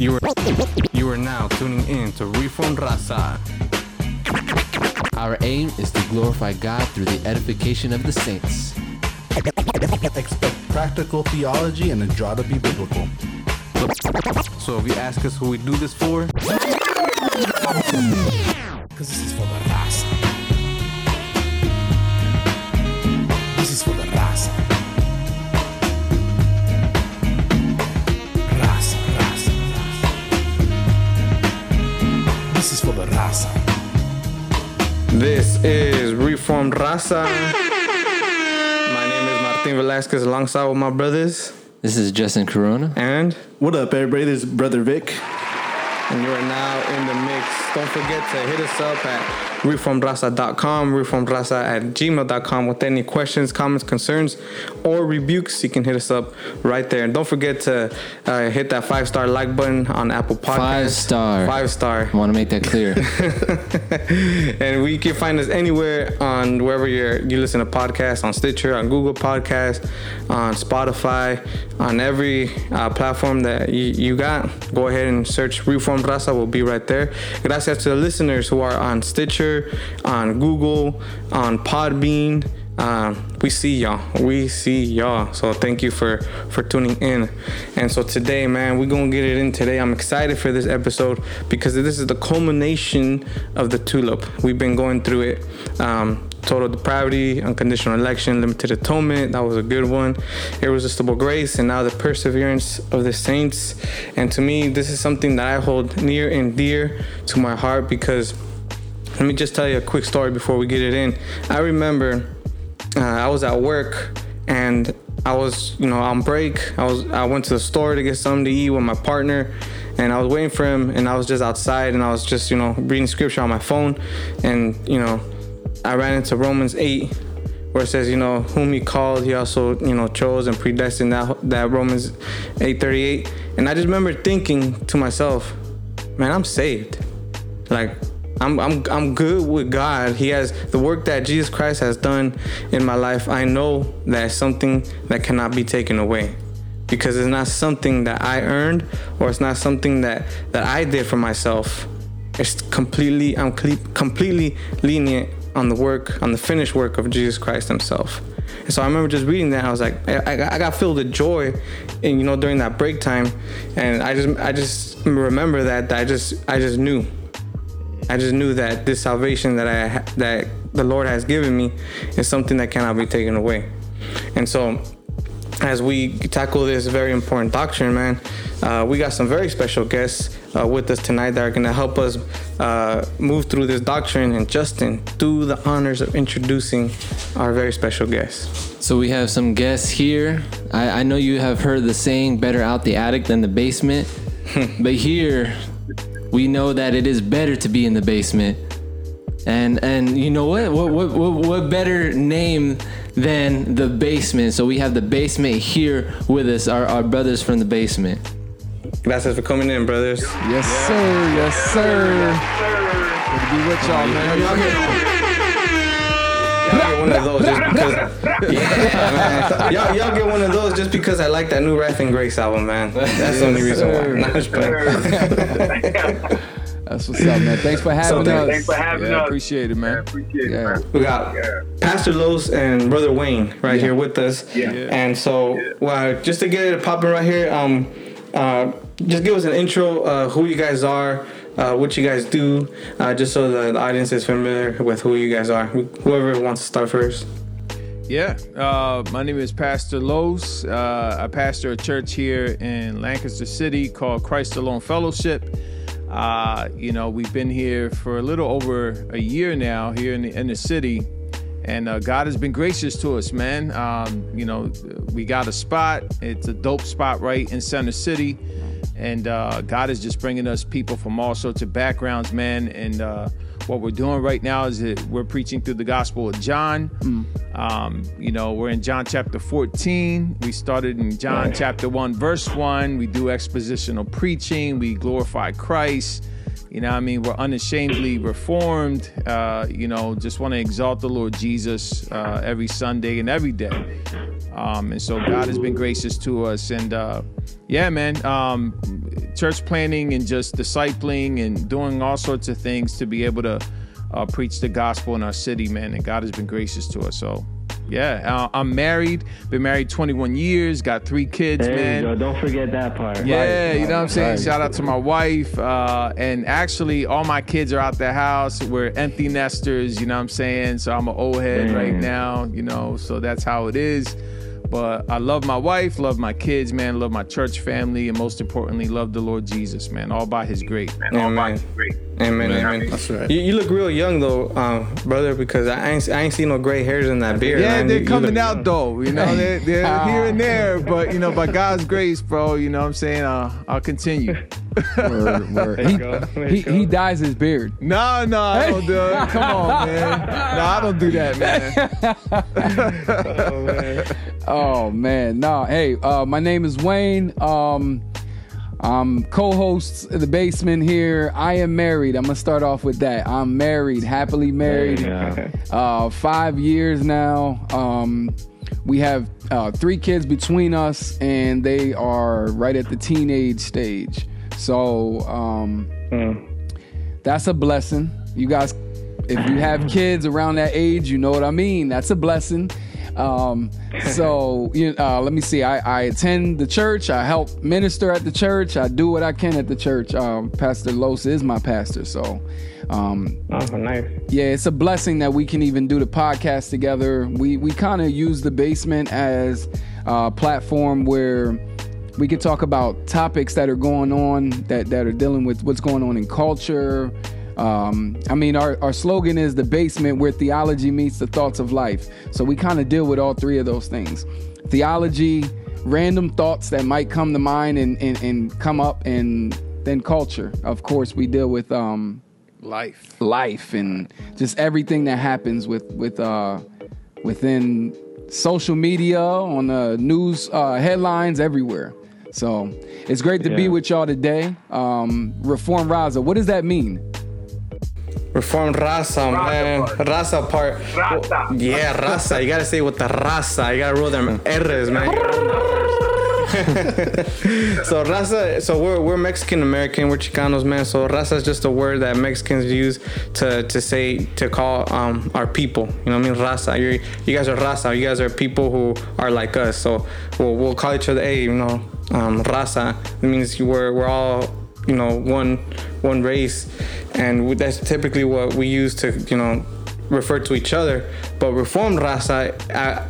You are you are now tuning in to Reform Raza. Our aim is to glorify God through the edification of the saints. Expect practical theology and a draw to be biblical. So if you ask us who we do this for, Because this is for the this is Reformed Raza. My name is Martin Velasquez alongside with my brothers This is Justin Corona. and What up, everybody? This is Brother Vic. and you are now in the mix. Don't forget to hit us up at reformedraza.com, reformdrasa at gmail.com with any questions, comments, concerns, or rebukes. You can hit us up right there. And don't forget to uh, hit that five star like button on Apple Podcasts. Five star. Five star. I want to make that clear. and we can find us anywhere on wherever you're you listen to podcasts on Stitcher, on Google Podcasts, on Spotify, on every uh, platform that you, you got. Go ahead and search Reformed Raza. Will be right there. Gracias to the listeners who are on Stitcher, on Google, on Podbean. Uh, we see y'all. We see y'all. So thank you for for tuning in. And so today, man, we're gonna get it in today. I'm excited for this episode because this is the culmination of the tulip. We've been going through it. Um, total depravity, unconditional election, limited atonement. That was a good one. Irresistible grace, and now the perseverance of the saints. And to me, this is something that I hold near and dear to my heart because let me just tell you a quick story before we get it in. I remember uh, I was at work and I was, you know, on break. I was I went to the store to get something to eat with my partner and I was waiting for him and I was just outside and I was just, you know, reading scripture on my phone and, you know, I ran into Romans 8 where it says, you know, whom he called, he also, you know, chose and predestined that that Romans 8:38. And I just remember thinking to myself, man, I'm saved. Like I'm, I'm, I'm good with God. He has the work that Jesus Christ has done in my life. I know that it's something that cannot be taken away because it's not something that I earned or it's not something that, that I did for myself. It's completely, I'm completely lenient on the work, on the finished work of Jesus Christ Himself. And so I remember just reading that. I was like, I, I, I got filled with joy, and you know, during that break time, and I just, I just remember that, that I just, I just knew I just knew that this salvation that I ha- that the Lord has given me is something that cannot be taken away. And so, as we tackle this very important doctrine, man, uh, we got some very special guests uh, with us tonight that are going to help us uh, move through this doctrine. And Justin, do the honors of introducing our very special guests. so we have some guests here. I, I know you have heard the saying, better out the attic than the basement. but here, we know that it is better to be in the basement. And and you know what? What what what, what better name than the basement? So we have the basement here with us, our, our brothers from the basement. Gracias for coming in, brothers. Yes, sir. Yes, sir. Good to be with y'all, man. Y'all get one of those just because. Yeah. Y'all, y'all get one of those just because I like that new Wrath and Grace album, man. That's the only reason why. sir. Nah, I'm playing. That's what's up, man. Thanks for having So us. thanks for having yeah, us. Appreciate it, man. Appreciate it, man. We got Pastor Los and Brother Wayne right Yeah. here with us. Yeah. And so, well, just to get it popping right here, um, uh, just give us an intro, uh, who you guys are, uh, what you guys do, uh, just so the audience is familiar with who you guys are. Whoever wants to start first. Yeah. Uh, my name is Pastor Los. Uh, I pastor a church here in Lancaster City called Christ Alone Fellowship. Uh, you know, we've been here for a little over a year now here in the, in the city. And uh, God has been gracious to us, man. Um, you know, we got a spot. It's a dope spot right in Center City. And uh, God is just bringing us people from all sorts of backgrounds, man. And uh, what we're doing right now is that we're preaching through the Gospel of John. Um, you know, we're in John chapter 14. We started in John chapter 1, verse 1. We do expositional preaching. We glorify Christ. You know, what I mean, we're unashamedly reformed. Uh, you know, just want to exalt the Lord Jesus uh, every Sunday and every day. Um, and so God has been gracious to us. And uh, yeah, man, um, church planning and just discipling and doing all sorts of things to be able to uh, preach the gospel in our city, man. And God has been gracious to us. So yeah, uh, I'm married, been married 21 years, got three kids, There man. you go. Don't forget that part. Yeah, you know what I'm saying? right. Shout out to my wife. Uh, and actually, all my kids are out the house. We're empty nesters, you know what I'm saying? So I'm an old head right now, you know, so that's how it is. But I love my wife, love my kids, man, love my church family, and most importantly, love the Lord Jesus, man, all by his grace. Amen. Amen. Amen. That's right. You, you look real young though, um, brother, because I ain't I ain't seen no gray hairs in that beard. Yeah, man. they're You- you coming look out young. though. You know, they're, they're here and there, but you know, by God's grace, bro. You know what I'm saying? Uh, I'll continue. Word, word. There you go. There He, you he dyes his beard. No, no, I don't do it. Come on, man. No, I don't do that, man. Oh, man. Oh man, no. Hey, uh, my name is Wayne. Um, I'm co-host of the basement here. I am married. I'm gonna start off with that. I'm married, happily married. Uh, five years now. Um, we have uh, three kids between us, and they are right at the teenage stage. So um, that's a blessing. You guys, if you have kids around that age, you know what I mean. That's a blessing. Um, so you, uh, let me see. I, I attend the church. I help minister at the church. I do what I can at the church. Um, pastor Los is my pastor, so um, Oh, nice. yeah, it's a blessing that we can even do the podcast together. We we kind of use the basement as a platform where we can talk about topics that are going on that that are dealing with what's going on in culture. Um, I mean, our, our slogan is the basement where theology meets the thoughts of life. So we kind of deal with all three of those things theology, random thoughts that might come to mind and, and, and come up, and then culture. Of course, we deal with um, Life. life and just everything that happens with with uh within social media on the news uh headlines everywhere so it's great to be with y'all today um reform raza what does that mean Reformed raza, man. Raza part. Raza. Yeah, raza. You gotta say it with the raza. You gotta roll them R's, man. so raza, so we're, we're Mexican American, we're Chicanos, man. So raza is just a word that Mexicans use to, to say to call um our people. You know what I mean? Raza. You're, you guys are raza. You guys are people who are like us. So we'll, we'll call each other, hey, you know, um, raza. It means we're we're all you know one one race, and that's typically what we use to you know refer to each other. But reformed raza, I,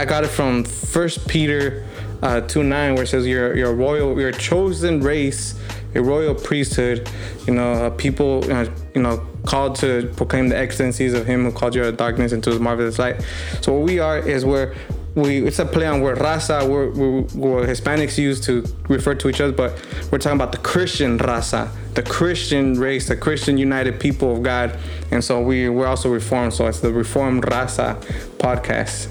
I got it from First Peter uh, two nine, where it says you're you're royal, you're chosen race, a royal priesthood, you know, a people, you know, you know, called to proclaim the excellencies of Him who called you out of darkness into His marvelous light. So what we are is where we it's a play on word raza we're, we're, what Hispanics use to refer to each other, but we're talking about the Christian raza, the Christian race, the Christian united people of God, and so we we're also reformed. So it's the Reformed Raza podcast.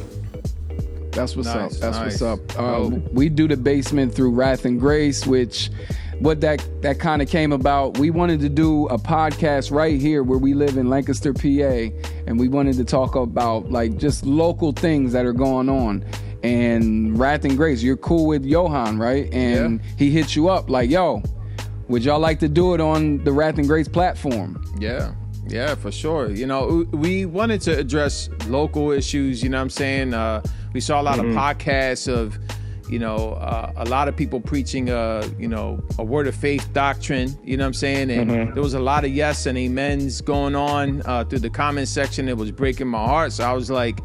That's what's Nice, up. That's nice. what's up. Um, we do the basement through Wrath and Grace, which what that that kind of came about. We wanted to do a podcast right here where we live in Lancaster, PA, and we wanted to talk about like just local things that are going on. And Wrath and Grace, you're cool with Johan, right? And he hits you up like, "Yo, would y'all like to do it on the Wrath and Grace platform?" Yeah, yeah, for sure. You know, we wanted to address local issues. You know what I'm saying? Uh, we saw a lot of podcasts of, you know, uh, a lot of people preaching, uh, you know, a word of faith doctrine. You know what I'm saying? And there was a lot of yes and amens going on uh, through the comment section. It was breaking my heart. So I was like,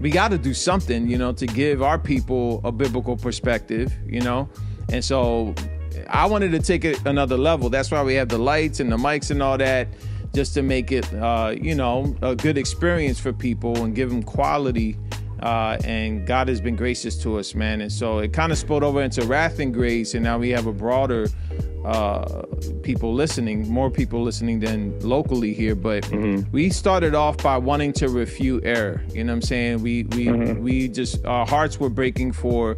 we got to do something, you know, to give our people a biblical perspective, you know? And so I wanted to take it another level. That's why we have the lights and the mics and all that, just to make it, uh, you know, a good experience for people and give them quality. Uh, and God has been gracious to us, man. And so it kind of spilled over into wrath and grace, and now we have a broader uh, people listening, more people listening than locally here. But we started off by wanting to refute error. You know what I'm saying? We we we just our hearts were breaking for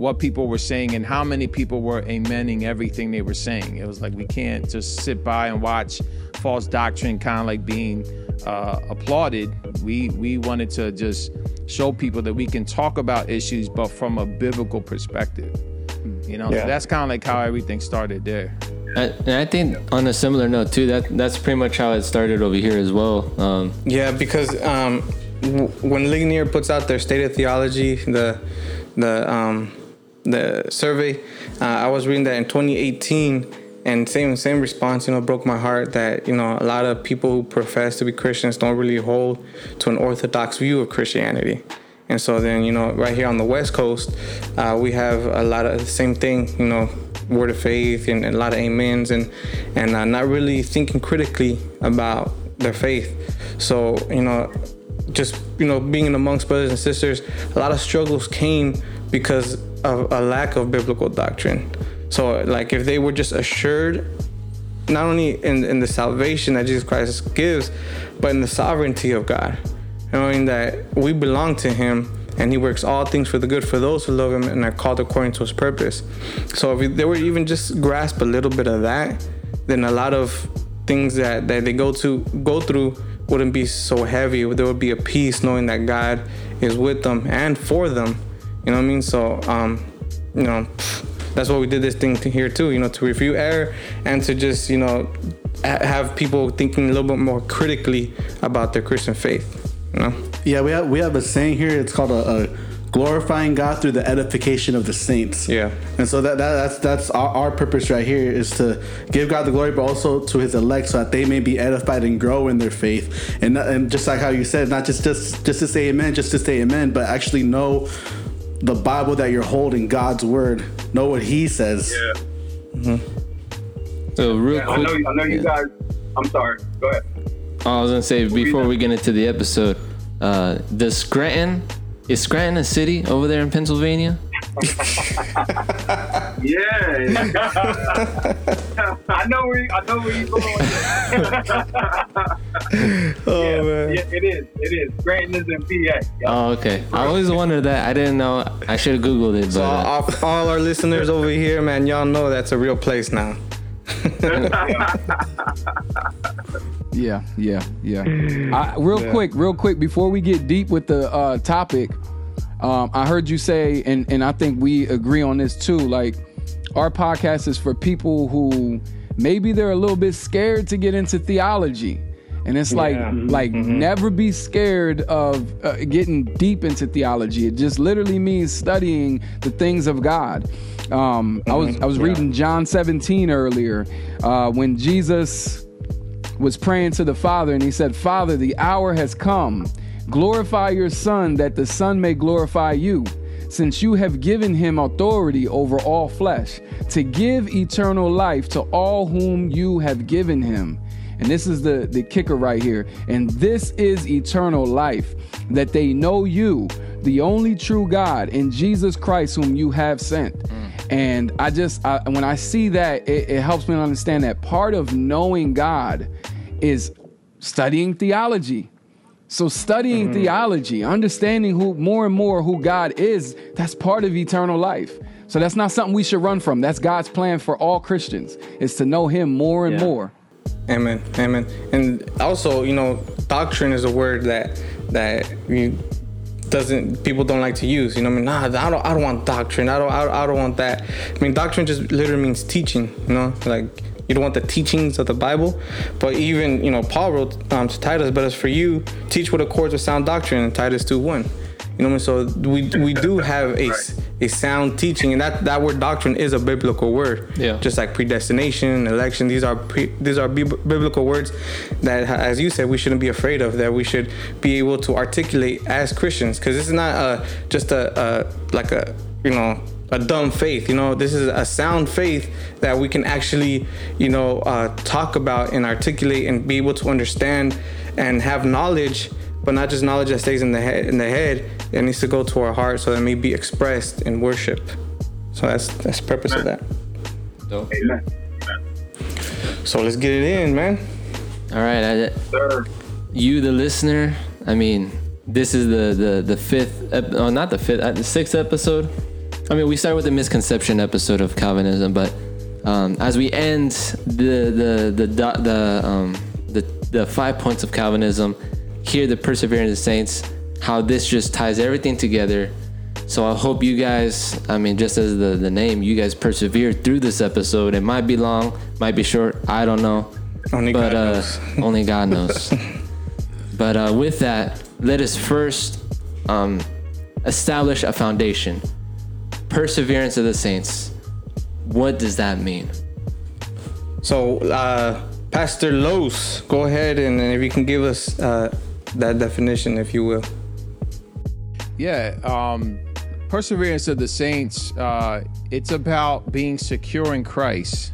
what people were saying and how many people were amening everything they were saying. It was like we can't just sit by and watch false doctrine kind of like being uh, applauded. We we wanted to just show people that we can talk about issues, but from a biblical perspective. You know, Yeah. so that's kind of like how everything started there. I, and I think on a similar note too, that that's pretty much how it started over here as well. Um, Yeah, because um, w- when Ligonier puts out their state of theology, the the um, the survey, uh, I was reading that in 2018, and same same response, you know, broke my heart that you know a lot of people who profess to be Christians don't really hold to an orthodox view of Christianity. And so then, you know, right here on the West Coast, uh, we have a lot of the same thing, you know, word of faith and, and a lot of amens and and uh, not really thinking critically about their faith. So you know, just you know, being amongst brothers and sisters, a lot of struggles came because of a lack of biblical doctrine. So like if they were just assured not only in, in the salvation that Jesus Christ gives, but in the sovereignty of God. Knowing that we belong to Him and He works all things for the good for those who love Him and are called according to His purpose. So if they were even just grasp a little bit of that, then a lot of things that, that they go to go through wouldn't be so heavy. There would be a peace knowing that God is with them and for them. You know what I mean? So um, you know, that's why we did this thing to here too. You know, to review error and to just you know ha- have people thinking a little bit more critically about their Christian faith. You know, Yeah, we have we have a saying here. It's called a, a glorifying God through the edification of the saints. Yeah. and so that, that that's that's our, our purpose right here is to give God the glory, but also to His elect, so that they may be edified and grow in their faith. And and just like how you said, not just just just to say Amen, just to say Amen, but actually know the Bible that you're holding, God's word. Know what He says. Yeah. so real Yeah, I know. I know you yeah. guys. I'm sorry. Go ahead. I was gonna say before that? we get into the episode, uh, does Scranton is Scranton a city over there in Pennsylvania? Yeah. I know where. You, I know where you're going. oh yeah, man, yeah, it is. It is. Scranton is in PA. Yeah. Oh, okay. I always wondered that. I didn't know. I should have googled it, but so uh, all, all our listeners over here, man, y'all know that's a real place now. Yeah, yeah, yeah. I, real quick, real quick, before we get deep with the uh, topic, um, I heard you say, and and I think we agree on this too. Like, our podcast is for people who maybe they're a little bit scared to get into theology. And it's like, like never be scared of uh, getting deep into theology. It just literally means studying the things of God. Um, I was I was reading John 17 earlier uh, when Jesus was praying to the Father and he said, Father, the hour has come. Glorify your Son, that the Son may glorify you, since you have given him authority over all flesh, to give eternal life to all whom you have given him. And this is the, the kicker right here. And this is eternal life, that they know you, the only true God, and Jesus Christ, whom you have sent. Mm. And I just, I, when I see that, it, it helps me understand that part of knowing God is studying theology. So studying mm. theology, understanding who more and more who God is, that's part of eternal life. So that's not something we should run from. That's God's plan for all Christians is to know him more and Yeah. more. Amen, amen. And also, you know, doctrine is a word that that you doesn't people don't like to use. You know, what I mean, nah, I don't, I don't want doctrine. I don't, I don't, I don't want that. I mean, doctrine just literally means teaching. You know, like you don't want the teachings of the Bible, but even you know, Paul wrote um, to Titus, "But as for you, teach what accords with sound doctrine." In Titus two one. You know what I mean? So we we do have a a sound teaching, and that that word doctrine is a biblical word. Yeah. Just like predestination, election, these are pre, these are biblical words that, as you said, we shouldn't be afraid of. That we should be able to articulate as Christians, because this is not a just a, a like a you know a dumb faith. You know, this is a sound faith that we can actually you know uh, talk about and articulate and be able to understand and have knowledge but not just knowledge that stays in the head in the head it needs to go to our heart so that it may be expressed in worship so that's that's the purpose of that Amen. so let's get it in man all right. I, you, the listener. I mean, this is the the the fifth. Ep- oh, not the fifth. Uh, the sixth episode I mean, we started with the misconception episode of Calvinism, but um, as we end the the the the the, um, the the five points of Calvinism, here the perseverance of the saints, how this just ties everything together. So I hope you guys, I mean, just as the the name, you guys persevere through this episode. It might be long, might be short, I don't know, Only but God uh, knows. only God knows. but uh, with that, let us first um, establish a foundation. Perseverance of the saints. What does that mean? So, uh, Pastor Los, go ahead and, and if you can give us uh, that definition, if you will. Yeah, um, perseverance of the saints. Uh, it's about being secure in Christ,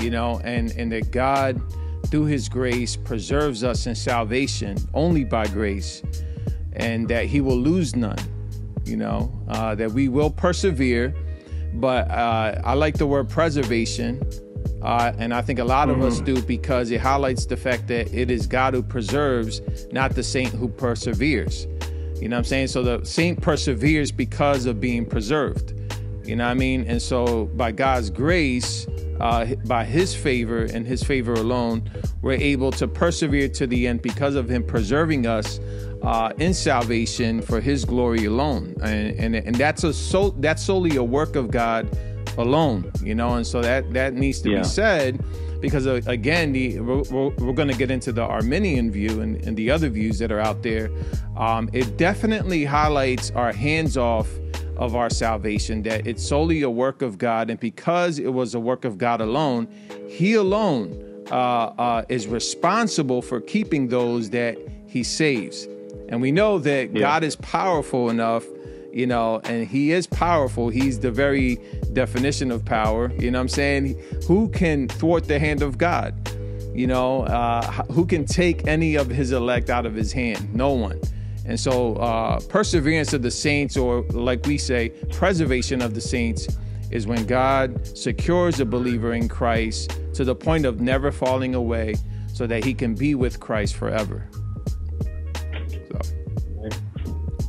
you know, and and that God, through His grace, preserves us in salvation only by grace, and that He will lose none, you know, uh, that we will persevere. But uh, I like the word preservation. Uh, and I think a lot of us do because it highlights the fact that it is God who preserves, not the saint who perseveres. You know what I'm saying? So the saint perseveres because of being preserved. You know what I mean? And so by God's grace, uh, by his favor and his favor alone, we're able to persevere to the end because of him preserving us uh, in salvation for his glory alone. And, and, and that's a so that's solely a work of God alone, you know, and so that that needs to Yeah. be said because uh, again, the, we're, we're, we're going to get into the Arminian view and, and the other views that are out there. Um, it definitely highlights our hands off of our salvation, that it's solely a work of God, and because it was a work of God alone, He alone uh, uh, is responsible for keeping those that He saves. And we know that God is powerful enough you know, and he is powerful. He's the very definition of power. You know what I'm saying? Who can thwart the hand of God? You know, uh, who can take any of his elect out of his hand? No one. And so, uh, perseverance of the saints, or like we say, preservation of the saints, is when God secures a believer in Christ to the point of never falling away so that he can be with Christ forever.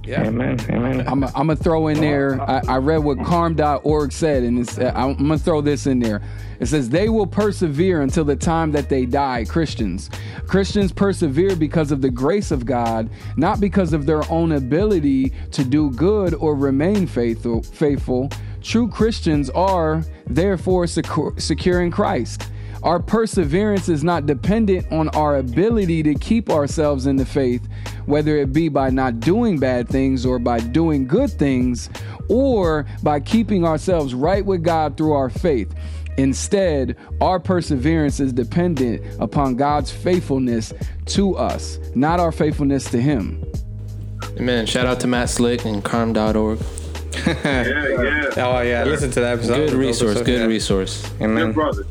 Yeah. Amen. Amen. I'm going to throw in there. I, I read what carm.org said, and it's, uh, I'm going to throw this in there. It says, They will persevere until the time that they die, Christians. Christians persevere because of the grace of God, not because of their own ability to do good or remain faithful. faithful. True Christians are, therefore, secure, secure in Christ. Our perseverance is not dependent on our ability to keep ourselves in the faith, whether it be by not doing bad things or by doing good things, or by keeping ourselves right with God through our faith. Instead, our perseverance is dependent upon God's faithfulness to us, not our faithfulness to Him. Amen. Shout out to Matt Slick and carm.org. Yeah, yeah. Oh yeah, listen to that episode. Good That was resource. Good yeah. resource. Amen. Good brother.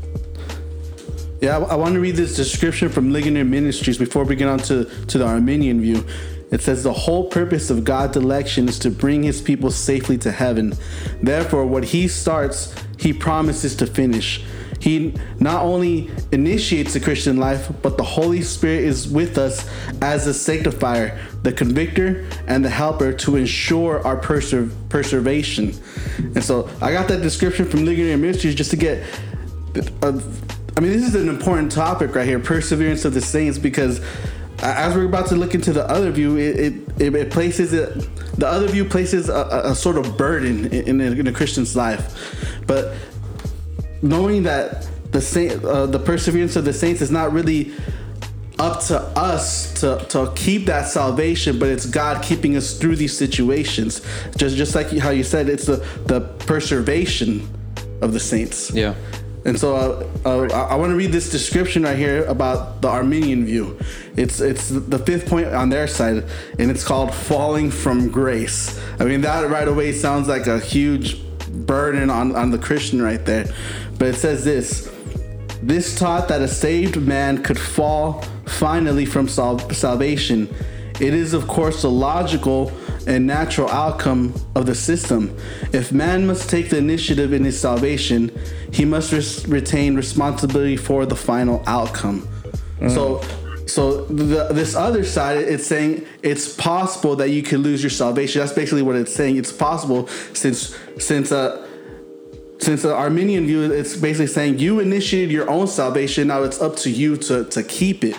Yeah, I, I want to read this description from Ligonier Ministries before we get on to, to the Arminian view. It says the whole purpose of God's election is to bring his people safely to heaven. Therefore, what he starts, he promises to finish. He not only initiates the Christian life, but the Holy Spirit is with us as the sanctifier, the convictor, and the helper to ensure our perser- preservation. And so I got that description from Ligonier Ministries just to get uh, I mean, this is an important topic right here, perseverance of the saints, because as we're about to look into the other view, it it, it places it. The other view places a, a, sort of burden in, in, a, in a Christian's life, but knowing that the saint, uh, the perseverance of the saints is not really up to us to, to keep that salvation, but it's God keeping us through these situations. Just just like how you said, it's the the preservation of the saints. Yeah. And so uh, uh, I, want to read this description right here about the Arminian view. It's it's the fifth point on their side, and it's called falling from grace. I mean that right away sounds like a huge burden on, on the Christian right there. But it says this. This taught that a saved man could fall finally from sal- salvation. It is, of course, a logical and natural outcome of the system. If man must take the initiative in his salvation, he must res- retain responsibility for the final outcome. So, so the, this other side, it's saying it's possible that you could lose your salvation. That's basically what it's saying. It's possible since since uh since the Arminian view, it's basically saying you initiated your own salvation. Now it's up to you to to keep it.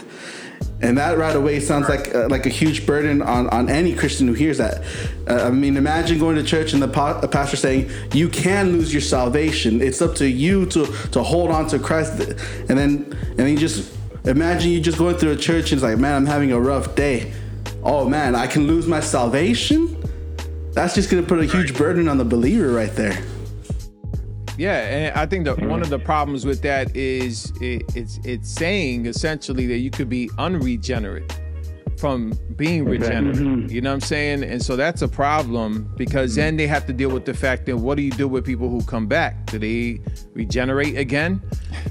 And that right away sounds like uh, like a huge burden on, on any Christian who hears that. Uh, I mean, imagine going to church and the, the pastor saying you can lose your salvation. It's up to you to to hold on to Christ. And then and then you just imagine you just going through a church and it's like, man, I'm having a rough day. Oh man, I can lose my salvation. That's just gonna put a huge burden on the believer right there. Yeah, and I think that one of the problems with that is it, it's it's saying essentially that you could be unregenerate from being regenerate. Mm-hmm. You know what I'm saying? And so that's a problem because then they have to deal with the fact that what do you do with people who come back? Do they regenerate again?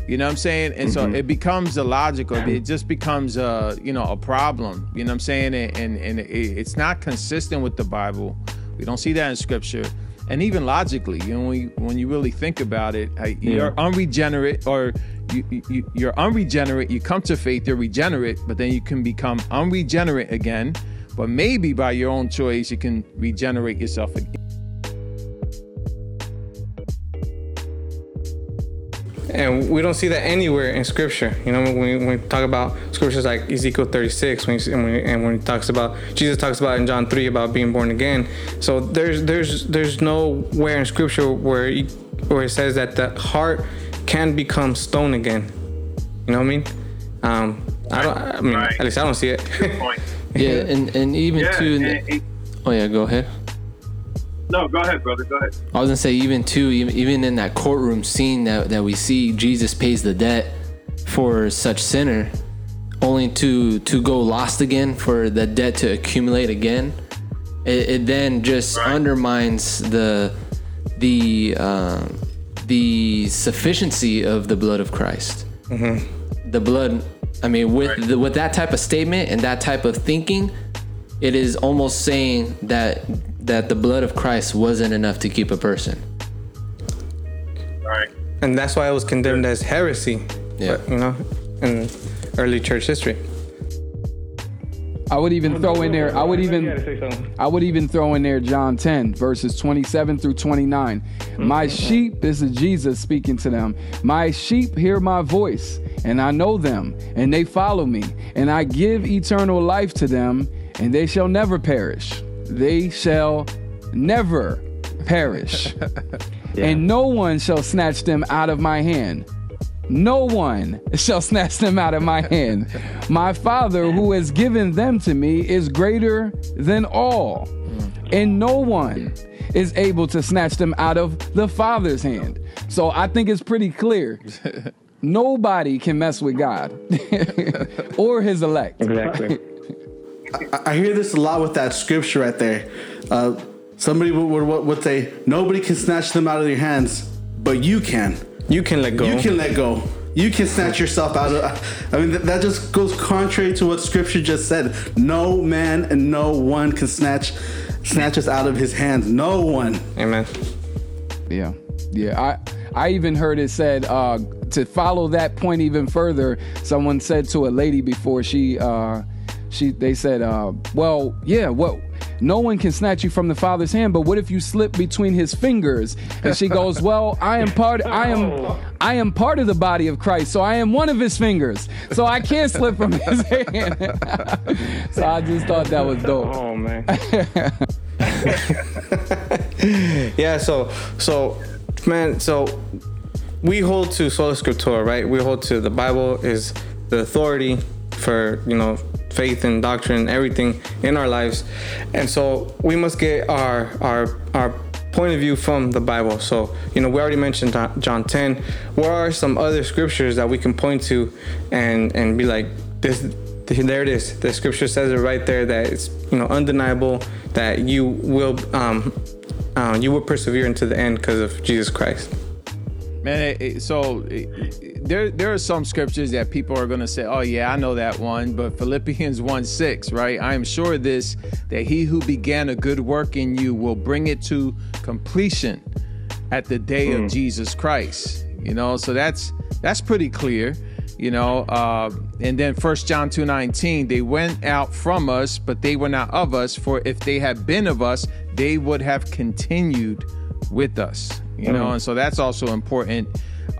You know what I'm saying? And so mm-hmm. it becomes illogical. It just becomes a you know a problem. You know what I'm saying? And and, and it, it's not consistent with the Bible. We don't see that in Scripture and even logically, you know, when you, when you really think about it, you're unregenerate or you, you, you're unregenerate. You come to faith, you're regenerate, but then you can become unregenerate again. But maybe by your own choice, you can regenerate yourself again. And we don't see that anywhere in scripture. You know, when we, when we talk about scriptures like Ezekiel 36, when you, and, when, and when he talks about Jesus talks about in John 3 about being born again. So there's there's there's nowhere in scripture where he, where it says that the heart can become stone again. You know what I mean? Um, I don't. I mean, Right. at least I don't see it. Good point. Yeah, and and even Yeah. too. and the- oh yeah, go ahead. No, go ahead, brother. Go ahead. I was gonna say even too, even, even in that courtroom scene that, that we see, Jesus pays the debt for such sinner, only to to go lost again for the debt to accumulate again. It, it then just undermines the the um, the sufficiency of the blood of Christ. The blood. I mean, with the, with that type of statement and that type of thinking, it is almost saying that that the blood of Christ wasn't enough to keep a person. All right. and that's why it was condemned as heresy. Yeah. You know, in early church history. I would even throw in there. I would even. I would even throw in there John 10 verses 27 through 29. My mm-hmm. sheep, this is Jesus speaking to them. My sheep hear my voice, and I know them, and they follow me, and I give eternal life to them, and they shall never perish. They shall never perish. And no one shall snatch them out of my hand. No one shall snatch them out of my hand. My Father, who has given them to me, is greater than all, and no one is able to snatch them out of the Father's hand. So I think it's pretty clear. Nobody can mess with God or his elect. Exactly. I I hear this a lot with that scripture right there. Uh, somebody would, would, would say, Nobody can snatch them out of your hands, but you can. You can let go. You can let go. You can snatch yourself out of. I mean, that- that just goes contrary to what Scripture just said. No man and no one can snatch snatch us out of His hands. No one. Amen. Yeah, yeah. I I even heard it said uh, to follow that point even further. Someone said to a lady before she uh, she they said, uh, well, yeah, what. No one can snatch you from the Father's hand, but what if you slip between His fingers? And she goes, "Well, I am part. I am, I am part of the body of Christ, so I am one of His fingers, so I can't slip from His hand." so I just thought that was dope. Oh man. yeah. So so man. So we hold to sola scriptura, right? We hold to the Bible is the authority for you know faith and doctrine, everything in our lives, and so we must get our our our point of view from the Bible. So you know we already mentioned John 10. What are some other scriptures that we can point to and and be like this? There it is. The scripture says it right there that it's you know undeniable that you will um, uh, you will persevere into the end because of Jesus Christ. Man, it, it- so it, there there are some scriptures that people are going to say, "Oh yeah, I know that one." But Philippians 1 6, right? I am sure of this that he who began a good work in you will bring it to completion at the day of Jesus Christ. You know, so that's that's pretty clear. You know, uh, and then First John two nineteen, they went out from us, but they were not of us. For if they had been of us, they would have continued with us. You know, and so that's also important.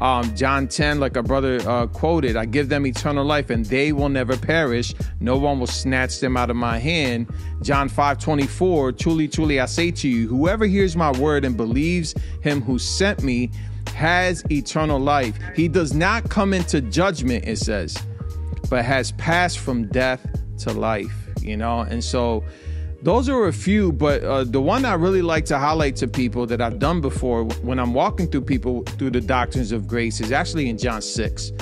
Um, John 10, like our brother uh, quoted, I give them eternal life and they will never perish. No one will snatch them out of my hand. John 5 24, truly, truly, I say to you, whoever hears my word and believes him who sent me has eternal life. He does not come into judgment, it says, but has passed from death to life, you know? And so, those are a few, but uh, the one I really like to highlight to people that I've done before when I'm walking through people through the doctrines of grace is actually in John 6.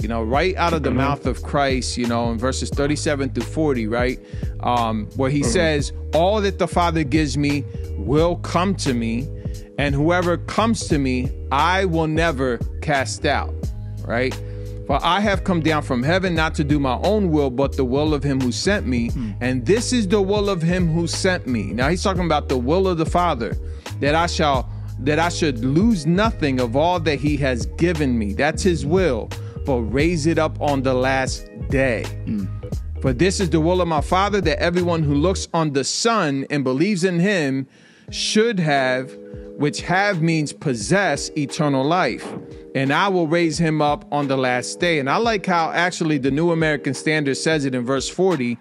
You know, right out of the mouth of Christ, you know, in verses 37 through 40, right? Um, where he says, All that the Father gives me will come to me, and whoever comes to me, I will never cast out, right? For I have come down from heaven not to do my own will, but the will of him who sent me. Hmm. And this is the will of him who sent me. Now he's talking about the will of the Father, that I shall that I should lose nothing of all that he has given me. That's his will, but raise it up on the last day. Hmm. For this is the will of my Father, that everyone who looks on the Son and believes in him should have, which have means possess eternal life. And I will raise him up on the last day. And I like how actually the New American Standard says it in verse 40.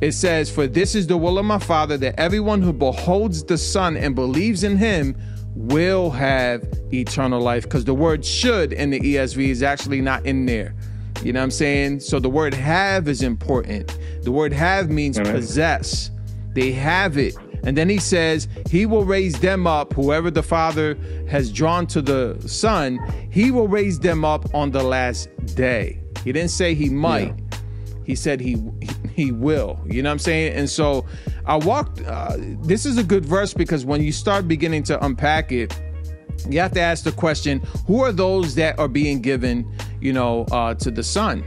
It says, For this is the will of my Father, that everyone who beholds the Son and believes in him will have eternal life. Because the word should in the ESV is actually not in there. You know what I'm saying? So the word have is important. The word have means possess. They have it. And then he says, He will raise them up, whoever the Father has drawn to the Son, He will raise them up on the last day. He didn't say He might. He said he he will. You know what I'm saying? And so I walked. Uh, this is a good verse because when you start beginning to unpack it, you have to ask the question: Who are those that are being given, you know, uh, to the Son?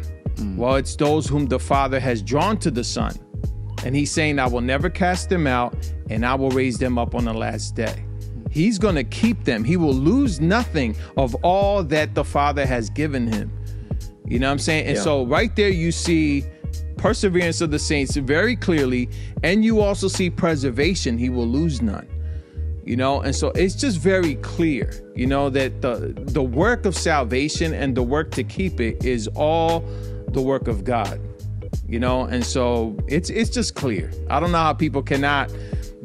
Well, it's those whom the Father has drawn to the Son, and He's saying, "I will never cast them out, and I will raise them up on the last day." He's going to keep them. He will lose nothing of all that the Father has given him. You know what I'm saying? And so right there you see perseverance of the saints very clearly, and you also see preservation. He will lose none. You know, and so it's just very clear, you know, that the the work of salvation and the work to keep it is all the work of God. You know, and so it's it's just clear. I don't know how people cannot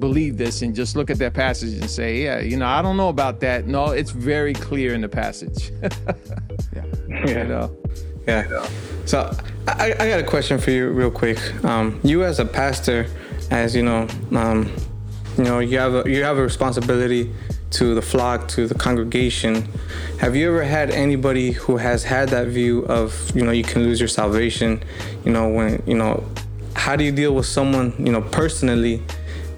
believe this and just look at that passage and say, yeah, you know, I don't know about that. No, it's very clear in the passage. You know. Yeah. So I, I got a question for you, real quick. Um, you as a pastor, as you know, um, you know, you have a, you have a responsibility to the flock, to the congregation. Have you ever had anybody who has had that view of, you know, you can lose your salvation? You know, when you know, how do you deal with someone, you know, personally,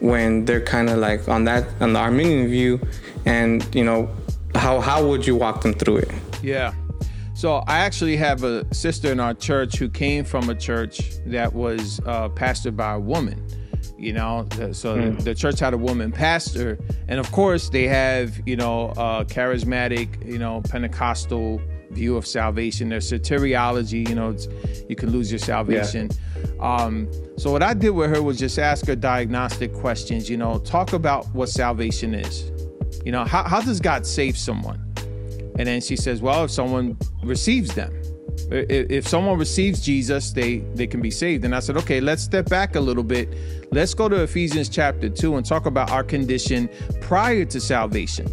when they're kind of like on that on the Arminian view, and you know, how how would you walk them through it? Yeah. So I actually have a sister in our church who came from a church that was uh, pastored by a woman. You know, so the church had a woman pastor, and of course they have you know uh, charismatic, you know, Pentecostal view of salvation. Their soteriology, you know, it's, you can lose your salvation. Um, so what I did with her was just ask her diagnostic questions. You know, talk about what salvation is. You know, how, how does God save someone? And then she says, "Well, if someone receives them, if someone receives Jesus, they they can be saved." And I said, "Okay, let's step back a little bit. Let's go to Ephesians chapter two and talk about our condition prior to salvation,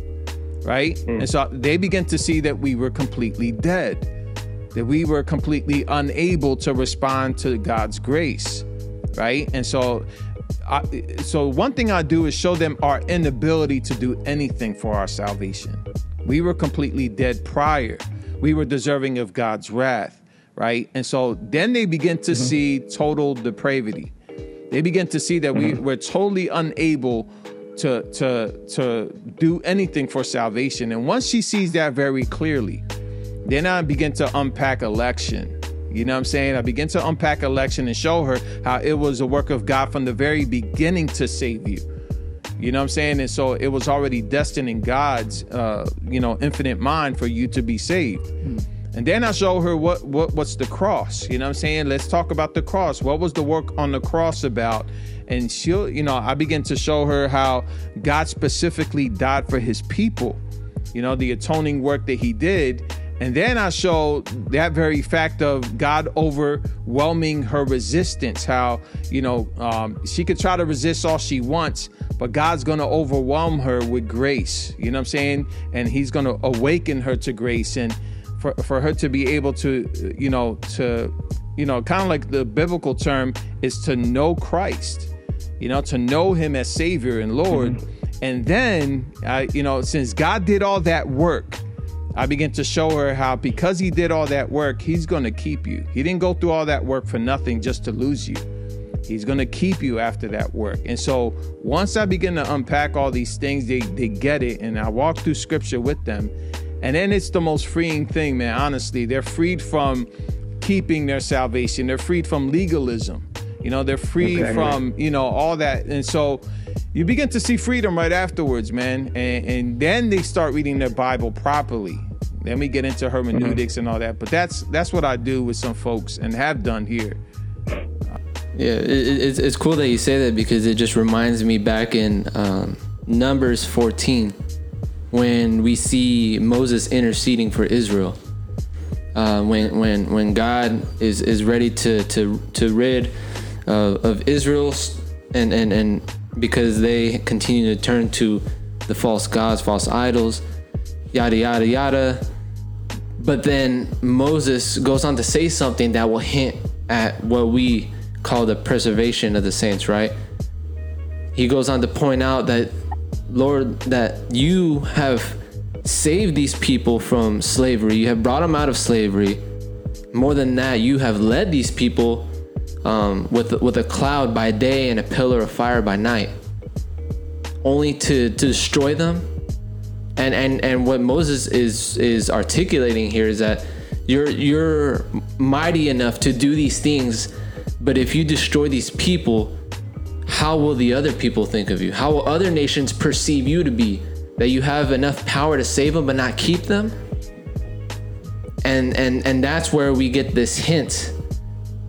right?" Hmm. And so they begin to see that we were completely dead, that we were completely unable to respond to God's grace, right? And so. I, so one thing I do is show them our inability to do anything for our salvation. We were completely dead prior. We were deserving of God's wrath, right? And so then they begin to mm-hmm. see total depravity. They begin to see that we mm-hmm. we're totally unable to to to do anything for salvation. And once she sees that very clearly, then I begin to unpack election. You know what I'm saying? I begin to unpack election and show her how it was a work of God from the very beginning to save you. You know what I'm saying? And so it was already destined in God's, uh, you know, infinite mind for you to be saved. And then I show her what, what what's the cross. You know what I'm saying? Let's talk about the cross. What was the work on the cross about? And she'll, you know, I begin to show her how God specifically died for his people. You know, the atoning work that he did. And then I show that very fact of God overwhelming her resistance. How, you know, um, she could try to resist all she wants, but God's going to overwhelm her with grace. You know what I'm saying? And he's going to awaken her to grace. And for, for her to be able to, you know, to, you know, kind of like the biblical term is to know Christ, you know, to know him as Savior and Lord. And then, uh, you know, since God did all that work, I begin to show her how because he did all that work, he's going to keep you. He didn't go through all that work for nothing just to lose you. He's going to keep you after that work. And so once I begin to unpack all these things, they, they get it. And I walk through scripture with them. And then it's the most freeing thing, man. Honestly, they're freed from keeping their salvation, they're freed from legalism. You know, they're freed Okay. from, you know, all that. And so you begin to see freedom right afterwards, man. And, and then they start reading their Bible properly. Then we get into hermeneutics and all that. But that's that's what I do with some folks and have done here. Yeah, it- it's, it's cool that you say that because it just reminds me back in um, Numbers 14 when we see Moses interceding for Israel. Uh, when when when God is is ready to to to rid uh, of Israel and and and because they continue to turn to the false gods, false idols, yada yada yada. But then Moses goes on to say something that will hint at what we call the preservation of the saints, right? He goes on to point out that, Lord, that you have saved these people from slavery. You have brought them out of slavery. More than that, you have led these people um, with with a cloud by day and a pillar of fire by night, only to to destroy them and and and what Moses is is articulating here is that you're you're mighty enough to do these things, but if you destroy these people, how will the other people think of you? How will other nations perceive you to be? That you have enough power to save them but not keep them? And and and that's where we get this hint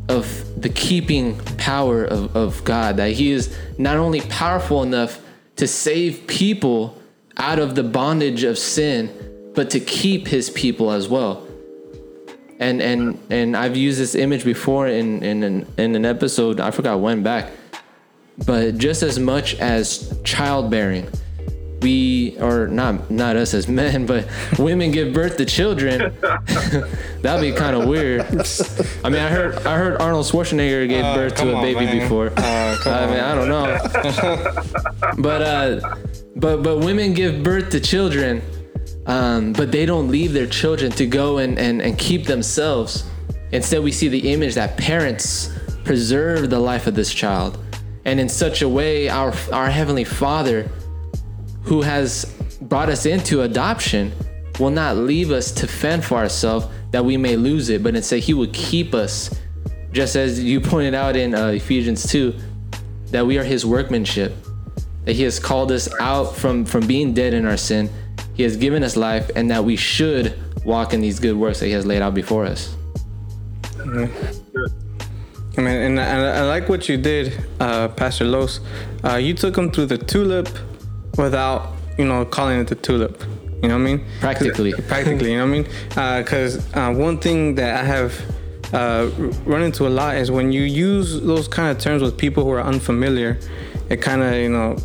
of the keeping power of, of God, that He is not only powerful enough to save people out of the bondage of sin, but to keep His people as well. And and and I've used this image before in in an, in an episode. I forgot when back, but just as much as childbearing, we or not not us as men, but women give birth to children. That'd be kind of weird. I mean, I heard I heard Arnold Schwarzenegger gave Uh, birth to a on, baby man. before. Uh, I mean, I don't know. but uh, but but women give birth to children, um, but they don't leave their children to go and, and and keep themselves. Instead, we see the image that parents preserve the life of this child, and in such a way, our our heavenly Father who has brought us into adoption will not leave us to fend for ourselves that we may lose it, but instead he will keep us, just as you pointed out in uh, Ephesians 2, that we are his workmanship, that he has called us out from, from being dead in our sin, he has given us life, and that we should walk in these good works that he has laid out before us. I mean, and I, I like what you did, uh, Pastor Los. Uh, you took him through the tulip without, you know, calling it the tulip. You know what I mean? Practically. Practically, you know what I mean? Because uh, one thing that I have uh, run into a lot is when you use those kind of terms with people who are unfamiliar, it kind of, you know,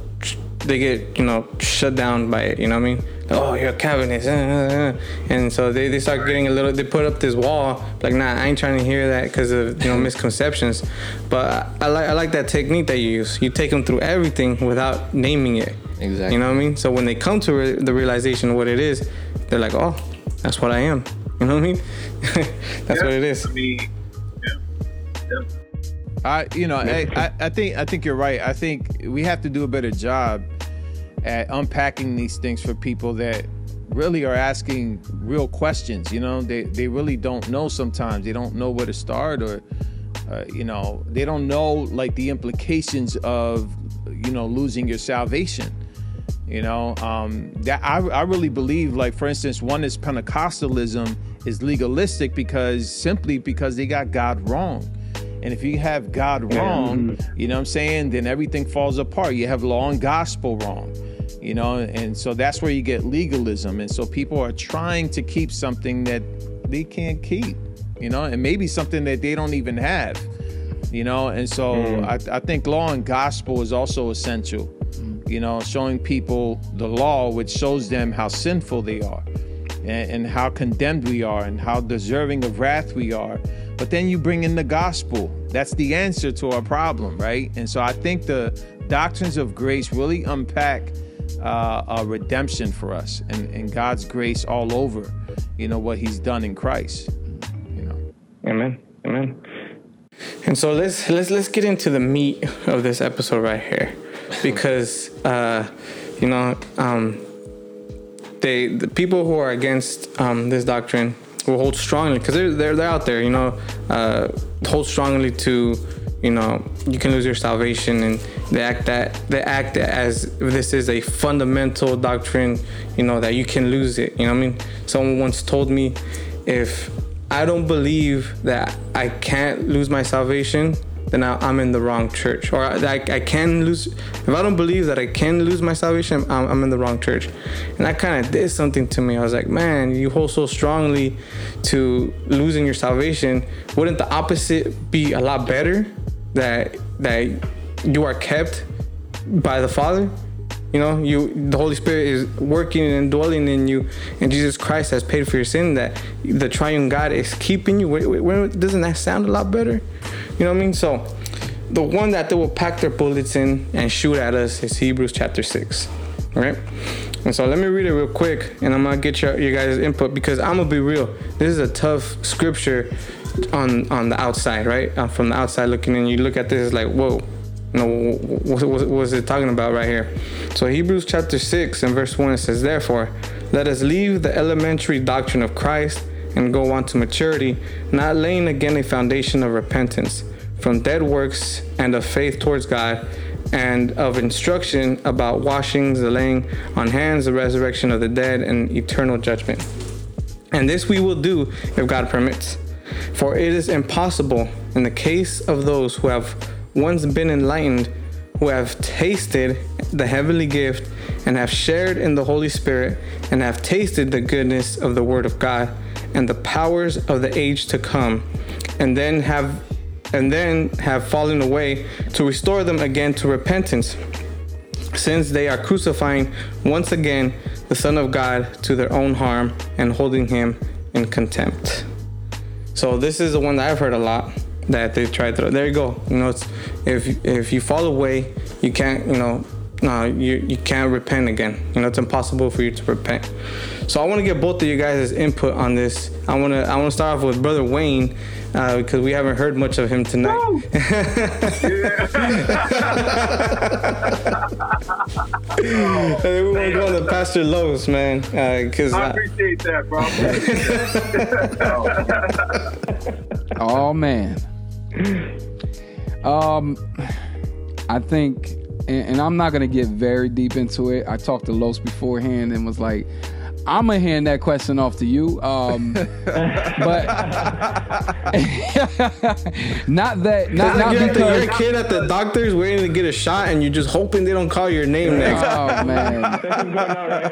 they get, you know, shut down by it. You know what I mean? Oh, you're a Calvinist. uh, uh, uh. And so they, they start getting a little, they put up this wall, like, nah, I ain't trying to hear that because of, you know, misconceptions. But I, I like I like that technique that you use. You take them through everything without naming it. Exactly. You know what I mean? So when they come to re- the realization of what it is, they're like, oh, that's what I am. You know what I mean? that's what it is. I mean, yeah. yeah. I, you know, I, I, I think I think you're right. I think we have to do a better job at unpacking these things for people that really are asking real questions. You know, they they really don't know sometimes. They don't know where to start, or uh, you know, they don't know like the implications of you know losing your salvation. You know, um, that I, I really believe, like for instance, one is Pentecostalism is legalistic because simply because they got God wrong. And if you have God wrong, you know what I'm saying, then everything falls apart. You have law and gospel wrong. You know, and so that's where you get legalism. And so people are trying to keep something that they can't keep, you know, and maybe something that they don't even have. You know, and so I, I think law and gospel is also essential you know, showing people the law, which shows them how sinful they are and, and, how condemned we are and how deserving of wrath we are. But then you bring in the gospel. That's the answer to our problem, right? And so I think the doctrines of grace really unpack uh, a redemption for us and, and God's grace all over, you know, what He's done in Christ. You know. Amen. Amen. And so let's let's let's get into the meat of this episode right here, because uh, you know um, they the people who are against um, this doctrine will hold strongly because they're, they're they're out there, you know, uh, hold strongly to you know you can lose your salvation and they act that they act as if this is a fundamental doctrine, you know that you can lose it. You know what I mean? Someone once told me if I don't believe that I can't lose my salvation, then I, am in the wrong church. Or I, I can lose, if I don't believe that I can lose my salvation, I'm, I'm in the wrong church. And that kind of did something to me. I was like, man, you hold so strongly to losing your salvation. Wouldn't the opposite be a lot better? That that you are kept by the Father. You know, you the Holy Spirit is working and dwelling in you, and Jesus Christ has paid for your sin. That the Triune God is keeping you. Wait, wait, wait, doesn't that sound a lot better? You know what I mean? So, the one that they will pack their bullets in and shoot at us is Hebrews chapter six. Right. And so let me read it real quick, and I'm gonna get your your guys' input because I'm gonna be real. This is a tough scripture on on the outside, right? Uh, from the outside looking in, you look at this, it's like, whoa know, what, what, what is it talking about right here? So Hebrews chapter 6 and verse 1 it says, Therefore, let us leave the elementary doctrine of Christ and go on to maturity, not laying again a foundation of repentance from dead works and of faith towards God, and of instruction about washings, the laying on hands, the resurrection of the dead, and eternal judgment. And this we will do if God permits. For it is impossible in the case of those who have once been enlightened, who have tasted the heavenly gift and have shared in the Holy Spirit and have tasted the goodness of the Word of God and the powers of the age to come, and then have and then have fallen away to restore them again to repentance, since they are crucifying once again the Son of God to their own harm and holding him in contempt. So this is the one that I've heard a lot that they tried to. There you go. You know, it's, if if you fall away, you can't. You know, no, you you can't repent again. You know, it's impossible for you to repent. So I want to get both of you guys' input on this. I want to I want to start off with brother Wayne uh, because we haven't heard much of him tonight. and then we want to go to Pastor Los, man, because. I appreciate that, bro. Oh man. Um, I think, and, and I'm not gonna get very deep into it. I talked to Los beforehand and was like, I'm gonna hand that question off to you. Um, but not that, not, not you're, because you're a kid at the doctor's waiting to get a shot, and you're just hoping they don't call your name next. Oh man,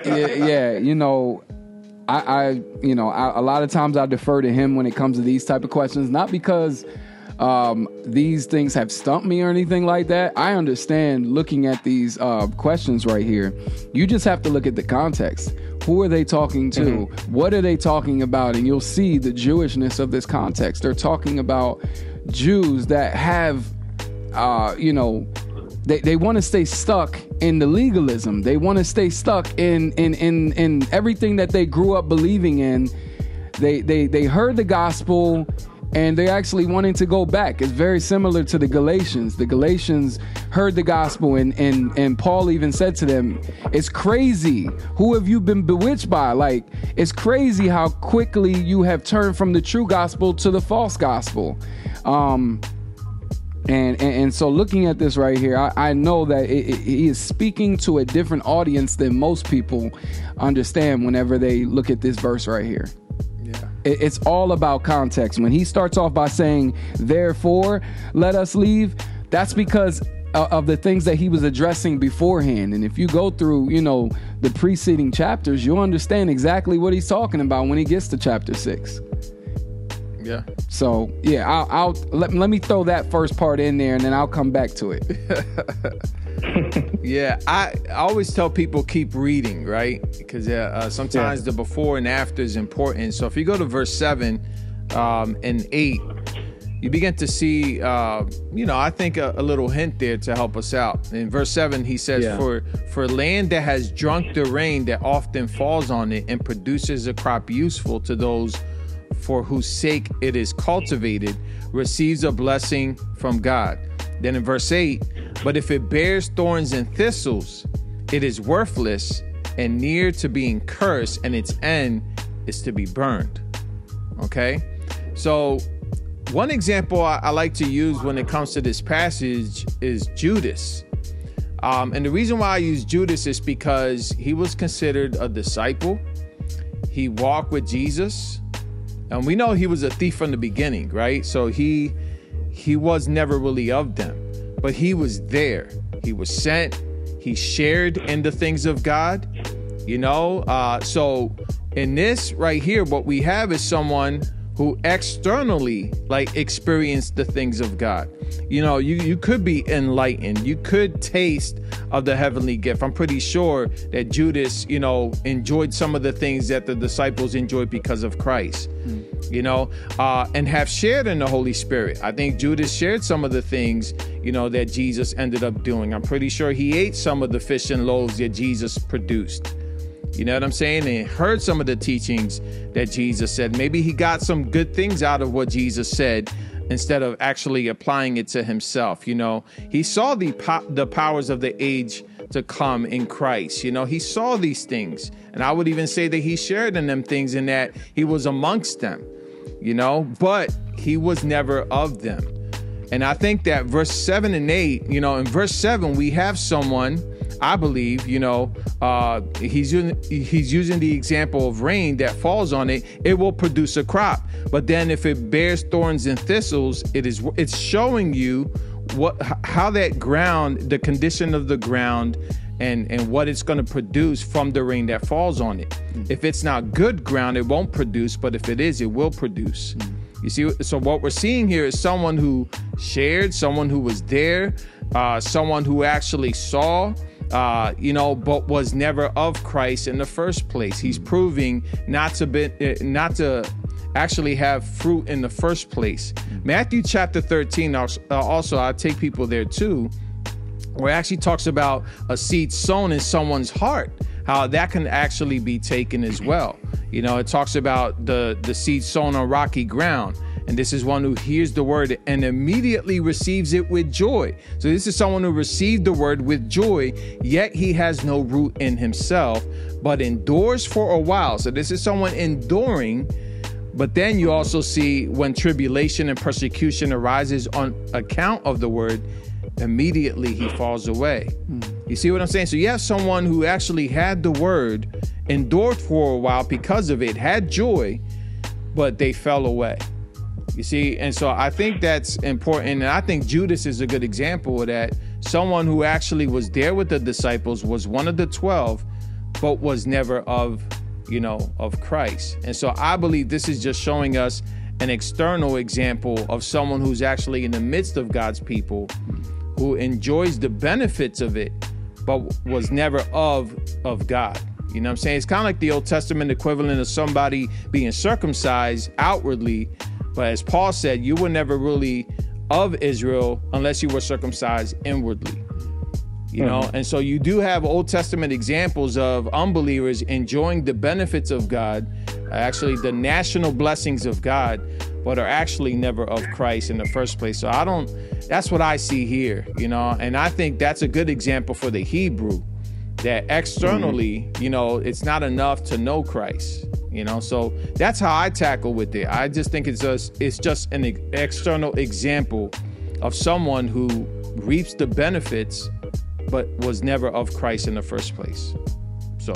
yeah, yeah, you know, I, I you know, I, a lot of times I defer to him when it comes to these type of questions, not because um, these things have stumped me or anything like that. I understand looking at these uh, questions right here. You just have to look at the context. Who are they talking to? Mm-hmm. What are they talking about? And you'll see the Jewishness of this context. They're talking about Jews that have, uh, you know, they, they want to stay stuck in the legalism. They want to stay stuck in, in in in everything that they grew up believing in. They they they heard the gospel and they're actually wanting to go back. It's very similar to the Galatians. The Galatians heard the gospel and and and Paul even said to them, "It's crazy. Who have you been bewitched by? Like it's crazy how quickly you have turned from the true gospel to the false gospel." Um And, and and so looking at this right here, I, I know that it, it, he is speaking to a different audience than most people understand whenever they look at this verse right here. It's all about context. When he starts off by saying, "Therefore, let us leave," that's because of the things that he was addressing beforehand. And if you go through, you know, the preceding chapters, you'll understand exactly what he's talking about when he gets to chapter six. Yeah. So yeah, I'll, I'll let, let me throw that first part in there, and then I'll come back to it. Yeah, I, I always tell people keep reading, right? Because uh, sometimes the before and after is important. So if you go to verse seven um, and eight, you begin to see, uh, you know, I think a, a little hint there to help us out. In verse seven, he says, Yeah. "For for land that has drunk the rain that often falls on it and produces a crop useful to those for whose sake it is cultivated, receives a blessing from God." Then in verse eight, but if it bears thorns and thistles, it is worthless and near to being cursed, and its end is to be burned. Okay, so one example I, I like to use when it comes to this passage is Judas. Um, and the reason why I use Judas is because he was considered a disciple. He walked with Jesus. And we know he was a thief from the beginning, right? So he he was never really of them, but he was there. He was sent. He shared in the things of God. You know, uh, so in this right here, what we have is someone who externally like experienced the things of God. You know, you you could be enlightened. You could taste of the heavenly gift. I'm pretty sure that Judas, you know, enjoyed some of the things that the disciples enjoyed because of Christ. You know, uh, and have shared in the Holy Spirit. I think Judas shared some of the things, you know, that Jesus ended up doing. I'm pretty sure he ate some of the fish and loaves that Jesus produced. You know what I'm saying? And heard some of the teachings that Jesus said. Maybe he got some good things out of what Jesus said instead of actually applying it to himself. You know, he saw the po- the powers of the age to come in Christ. You know, he saw these things, and I would even say that he shared in them things, in that he was amongst them. You know, but he was never of them. And I think that verse seven and eight, you know, in verse seven, we have someone, I believe, you know, uh, he's using he's using the example of rain that falls on it, it will produce a crop. But then if it bears thorns and thistles, it is it's showing you what how that ground, the condition of the ground and and what it's going to produce from the rain that falls on it. If it's not good ground, it won't produce, but if it is, it will produce. You see, so what we're seeing here is someone who shared, someone who was there, uh, someone who actually saw, uh, you know, but was never of Christ in the first place. He's proving not to be, uh, not to actually have fruit in the first place. Matthew chapter 13, also, uh, also I take people there too where it actually talks about a seed sown in someone's heart how that can actually be taken as well you know it talks about the the seed sown on rocky ground and this is one who hears the word and immediately receives it with joy so this is someone who received the word with joy yet he has no root in himself but endures for a while so this is someone enduring but then you also see when tribulation and persecution arises on account of the word, immediately he falls away. You see what I'm saying? So you have someone who actually had the word, endured for a while because of it, had joy, but they fell away. You see, and so I think that's important. And I think Judas is a good example of that. Someone who actually was there with the disciples, was one of the 12, but was never of, you know, of Christ. And so I believe this is just showing us an external example of someone who's actually in the midst of God's people, who enjoys the benefits of it, but was never of of God. You know what I'm saying? It's kind of like the Old Testament equivalent of somebody being circumcised outwardly, but as Paul said, you were never really of Israel unless you were circumcised inwardly. You know, mm-hmm. and so you do have Old Testament examples of unbelievers enjoying the benefits of God, actually the national blessings of God, but are actually never of Christ in the first place. So I don't, that's what I see here, you know, and I think that's a good example for the Hebrew that externally, mm-hmm. you know, it's not enough to know Christ. You know, so that's how I tackle with it. I just think it's just it's just an ex- external example of someone who reaps the benefits but was never of Christ in the first place. So,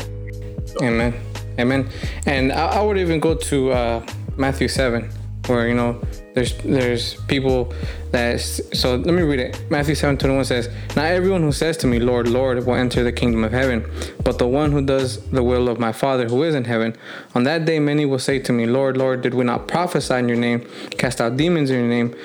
Amen. Amen. And I, I would even go to uh, Matthew 7, where, you know, there's there's people that so let me read it. Matthew 7 21 says, Not everyone who says to me, Lord, Lord, will enter the kingdom of heaven, but the one who does the will of my Father who is in heaven. On that day many will say to me, Lord, Lord, did we not prophesy in your name, cast out demons in your name,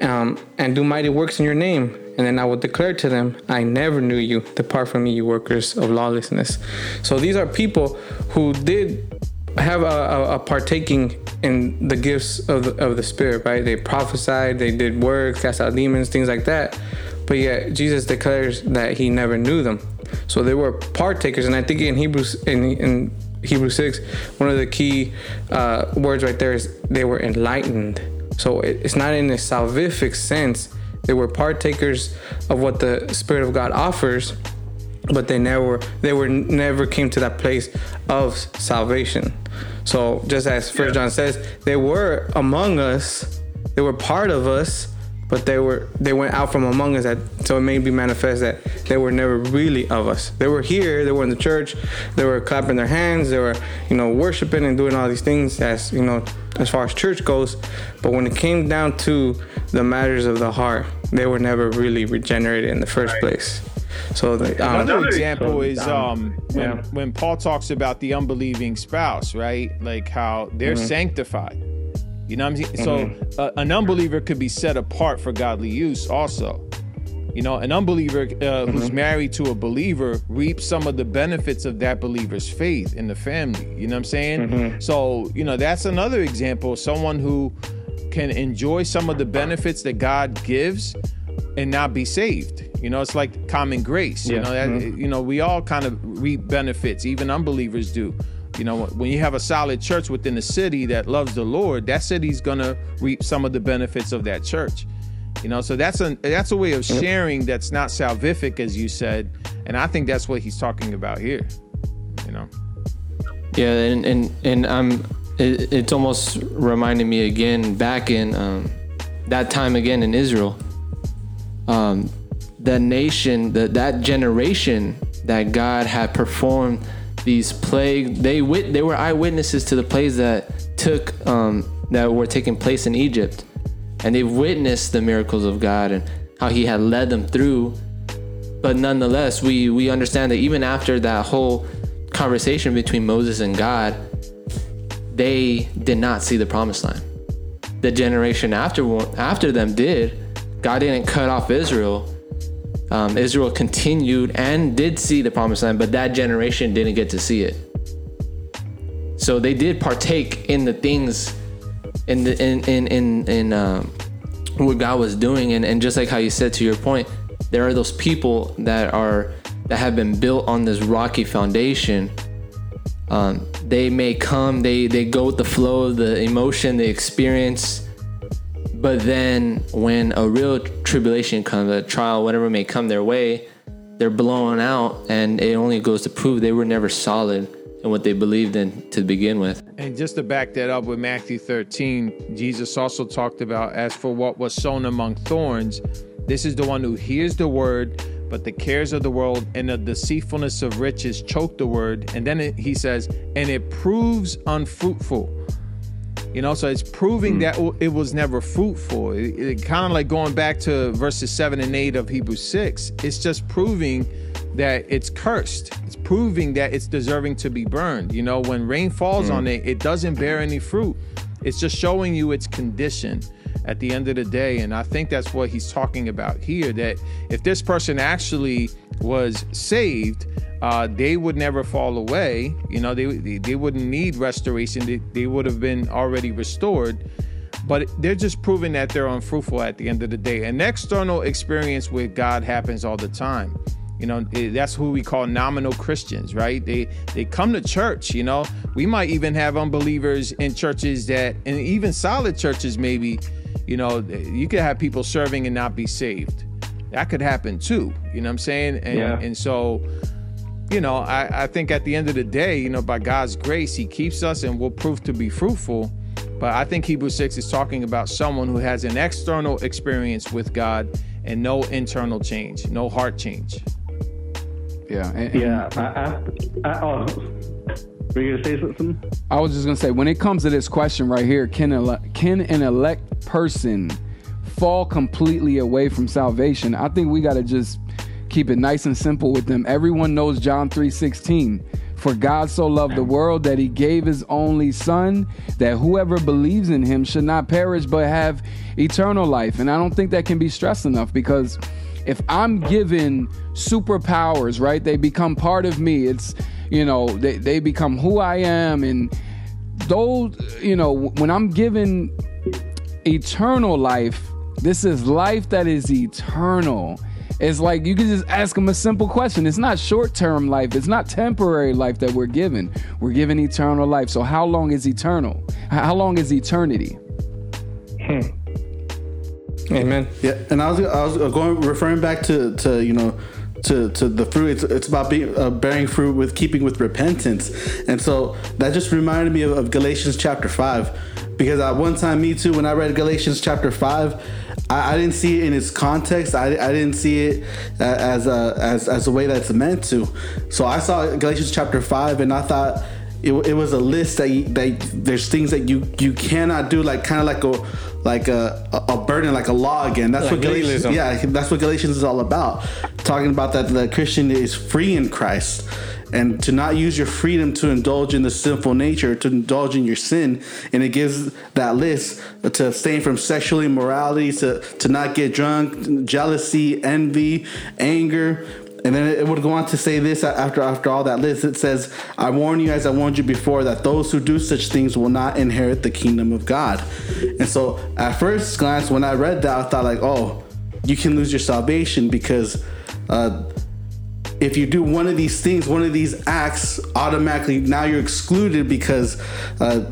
um, and do mighty works in your name? And then I will declare to them, I never knew you. Depart from me, you workers of lawlessness. So these are people who did have a, a, a partaking in the gifts of the, of the Spirit, right? They prophesied, they did works, cast out demons, things like that. But yet Jesus declares that he never knew them. So they were partakers, and I think in Hebrews in, in Hebrews six, one of the key uh, words right there is they were enlightened. So it, it's not in a salvific sense. They were partakers of what the Spirit of God offers, but they never they were never came to that place of salvation. So just as First John says, they were among us, they were part of us, but they were they went out from among us. That so it may be manifest that they were never really of us. They were here, they were in the church, they were clapping their hands, they were you know worshiping and doing all these things as you know as far as church goes. But when it came down to the matters of the heart, they were never really regenerated in the first place. So the, um, Another example is um, when, yeah. when Paul talks about the unbelieving spouse, right? Like how they're Mm-hmm. sanctified. You know what I'm saying? So uh, an unbeliever could be set apart for godly use also. You know, an unbeliever uh, who's Mm-hmm. married to a believer reaps some of the benefits of that believer's faith in the family. You know what I'm saying? Mm-hmm. So, you know, that's another example. Someone who can enjoy some of the benefits that God gives and not be saved. You know, it's like common grace. You Yeah. Mm-hmm. know, that, you know, we all kind of reap benefits. Even unbelievers do. You know, when you have a solid church within a city that loves the Lord, that city's gonna reap some of the benefits of that church. You know, so that's a that's a way of sharing that's not salvific, as you said, and I think that's what he's talking about here. You know, Yeah, and and and I'm. It, it's almost reminding me again back in um, that time again in Israel. Um, the nation, the, that generation that God had performed these plagues, they wit, they were eyewitnesses to the plagues that took um, that were taking place in Egypt, and they've witnessed the miracles of God and how He had led them through. But nonetheless we we understand that even after that whole conversation between Moses and God they did not see the promised land. The generation after after them did God didn't cut off Israel. Um, Israel continued and did see the promised land but that generation didn't get to see it. So they did partake in the things in the in in in, in um, what God was doing. And, and just like how you said to your point there are those people that are that have been built on this rocky foundation. Um, they may come they they go with the flow of the emotion the experience but then when a real tribulation comes a trial whatever may come their way they're blown out and it only goes to prove they were never solid in what they believed in to begin with and just to back that up with Matthew 13, Jesus also talked about as for what was sown among thorns, this is the one who hears the word, but the cares of the world and the deceitfulness of riches choke the word. And then it, he says, and it proves unfruitful. You know, so it's proving hmm. that it was never fruitful. It, it kind of like going back to verses seven and eight of Hebrews six. It's just proving that it's cursed. It's proving that it's deserving to be burned. You know, when rain falls hmm. on it, it doesn't bear any fruit. It's just showing you its condition at the end of the day. And I think that's what he's talking about here that if this person actually was saved, uh, they would never fall away. You know, they, they, they wouldn't need restoration, they, they would have been already restored. But they're just proving that they're unfruitful at the end of the day. An external experience with God happens all the time. You know, eh, that's who we call nominal Christians, right? They they come to church, you know. We might even have unbelievers in churches that and even solid churches maybe, you know, you could have people serving and not be saved. That could happen too. You know what I'm saying? And Yeah. and so you know, I, I think at the end of the day, you know, by God's grace, He keeps us and will prove to be fruitful. But I think Hebrews 6 is talking about someone who has an external experience with God and no internal change, no heart change. Yeah. and- and Yeah. I, I, I, oh, were you gonna say something? I was just gonna say, when it comes to this question right here, can ele- can an elect person fall completely away from salvation? I think we gotta just keep it nice and simple with them. Everyone knows John three sixteen. For God so loved the world that he gave his only son, that whoever believes in him should not perish but have eternal life. And I don't think that can be stressed enough because if I'm given superpowers, right, they become part of me. It's, you know, they, they become who I am. And those, you know, when I'm given eternal life, this is life that is eternal. It's like you can just ask them a simple question. It's not short term life, it's not temporary life that we're given. We're given eternal life. So, how long is eternal? How long is eternity? Hmm. Amen. Yeah, and I was I was going referring back to to you know to to the fruit. It's, it's about being uh, bearing fruit with keeping with repentance, and so that just reminded me of, of Galatians chapter five, because at one time, me too, when I read Galatians chapter five. I, I didn't see it in its context. I, I didn't see it uh, as a as as a way that's meant to. So I saw Galatians chapter five, and I thought it, it was a list that, you, that there's things that you you cannot do like kind of like a like a, a burden like a law again that's Like what galatians legalism. yeah that's what galatians is all about talking about that the christian is free in christ and to not use your freedom to indulge in the sinful nature to indulge in your sin and it gives that list to abstain from sexual immorality to to not get drunk jealousy envy anger and then it would go on to say this after after all that list. It says, "I warn you, as I warned you before, that those who do such things will not inherit the kingdom of God." And so, at first glance, when I read that, I thought like, "Oh, you can lose your salvation because." Uh, if you do one of these things, one of these acts, automatically now you're excluded because uh,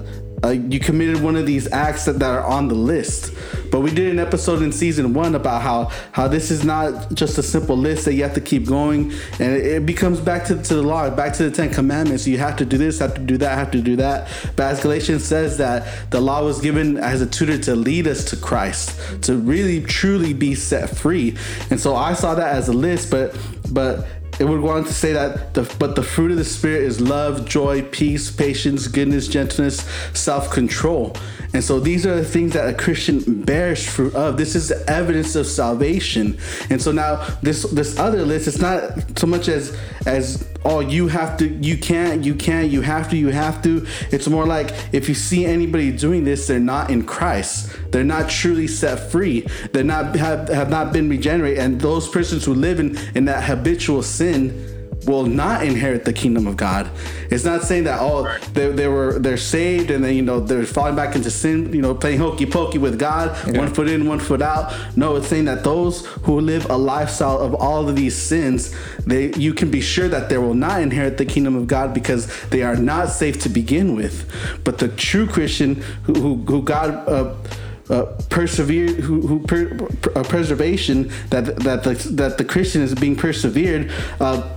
uh, you committed one of these acts that, that are on the list. But we did an episode in season one about how how this is not just a simple list that you have to keep going, and it, it becomes back to, to the law, back to the Ten Commandments. You have to do this, have to do that, have to do that. But as Galatians says that the law was given as a tutor to lead us to Christ, to really truly be set free. And so I saw that as a list, but but it would go on to say that the but the fruit of the spirit is love, joy, peace, patience, goodness, gentleness, self-control. And so these are the things that a Christian bears fruit of. This is the evidence of salvation. And so now this this other list, it's not so much as as oh you have to you can't you can't you have to you have to it's more like if you see anybody doing this they're not in christ they're not truly set free they're not have, have not been regenerated and those persons who live in in that habitual sin will not inherit the kingdom of God. It's not saying that oh they, they were they're saved and then you know they're falling back into sin, you know, playing hokey pokey with God, one foot in, one foot out. No, it's saying that those who live a lifestyle of all of these sins, they you can be sure that they will not inherit the kingdom of God because they are not safe to begin with. But the true Christian who who, who God uh, uh, persevere who, who per, per- uh, preservation that that the, that the Christian is being persevered uh,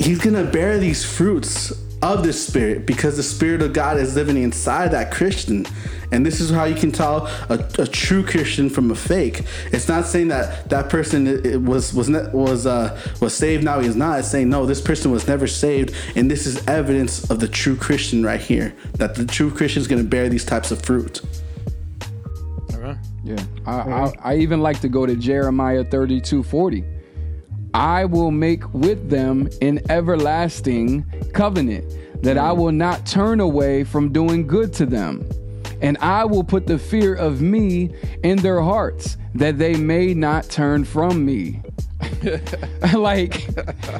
he's gonna bear these fruits of the spirit because the spirit of God is living inside that Christian. And this is how you can tell a, a true Christian from a fake. It's not saying that that person i- i- was was ne- was uh, was saved now he's not. It's saying no, this person was never saved, and this is evidence of the true Christian right here. That the true Christian is going to bear these types of fruit. Okay. Yeah. I, I, I even like to go to Jeremiah 32 40. I will make with them an everlasting covenant that I will not turn away from doing good to them. And I will put the fear of me in their hearts that they may not turn from me. like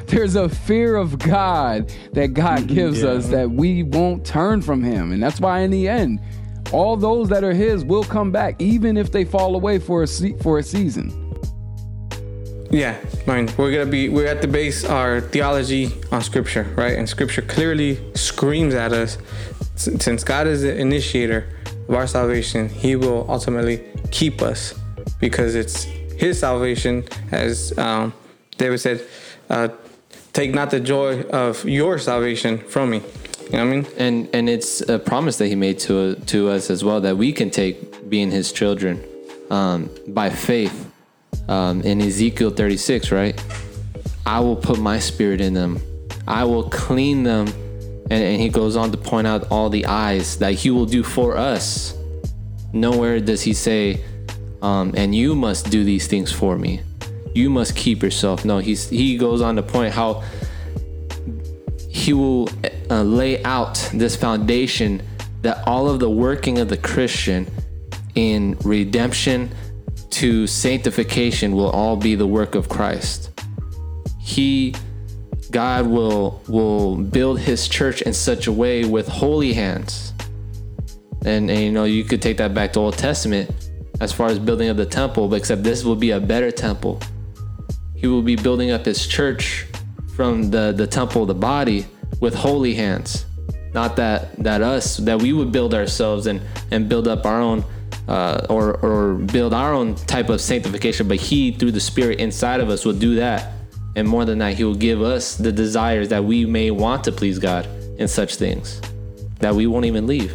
there's a fear of God that God gives us that we won't turn from him. And that's why in the end, all those that are his will come back even if they fall away for a se- for a season. Yeah, fine. We're gonna be we're at the base our theology on scripture, right? And scripture clearly screams at us since God is the initiator of our salvation, he will ultimately keep us because it's his salvation as um, David said, uh, take not the joy of your salvation from me. You know what I mean? and and it's a promise that he made to to us as well that we can take being his children um, by faith um, in ezekiel 36 right? I will put my spirit in them. I will clean them. And, and he goes on to point out all the eyes that he will do for us. Nowhere does he say um, and you must do these things for me. You must keep yourself. No he's he goes on to point how he will uh, lay out this foundation that all of the working of the Christian in redemption to sanctification will all be the work of Christ. He God will will build his church in such a way with holy hands. And, and you know you could take that back to Old Testament as far as building of the temple, but except this will be a better temple. He will be building up his church from the the temple, the body, with holy hands. Not that that us that we would build ourselves and and build up our own uh, or or build our own type of sanctification, but He through the Spirit inside of us will do that. And more than that, He will give us the desires that we may want to please God in such things that we won't even leave.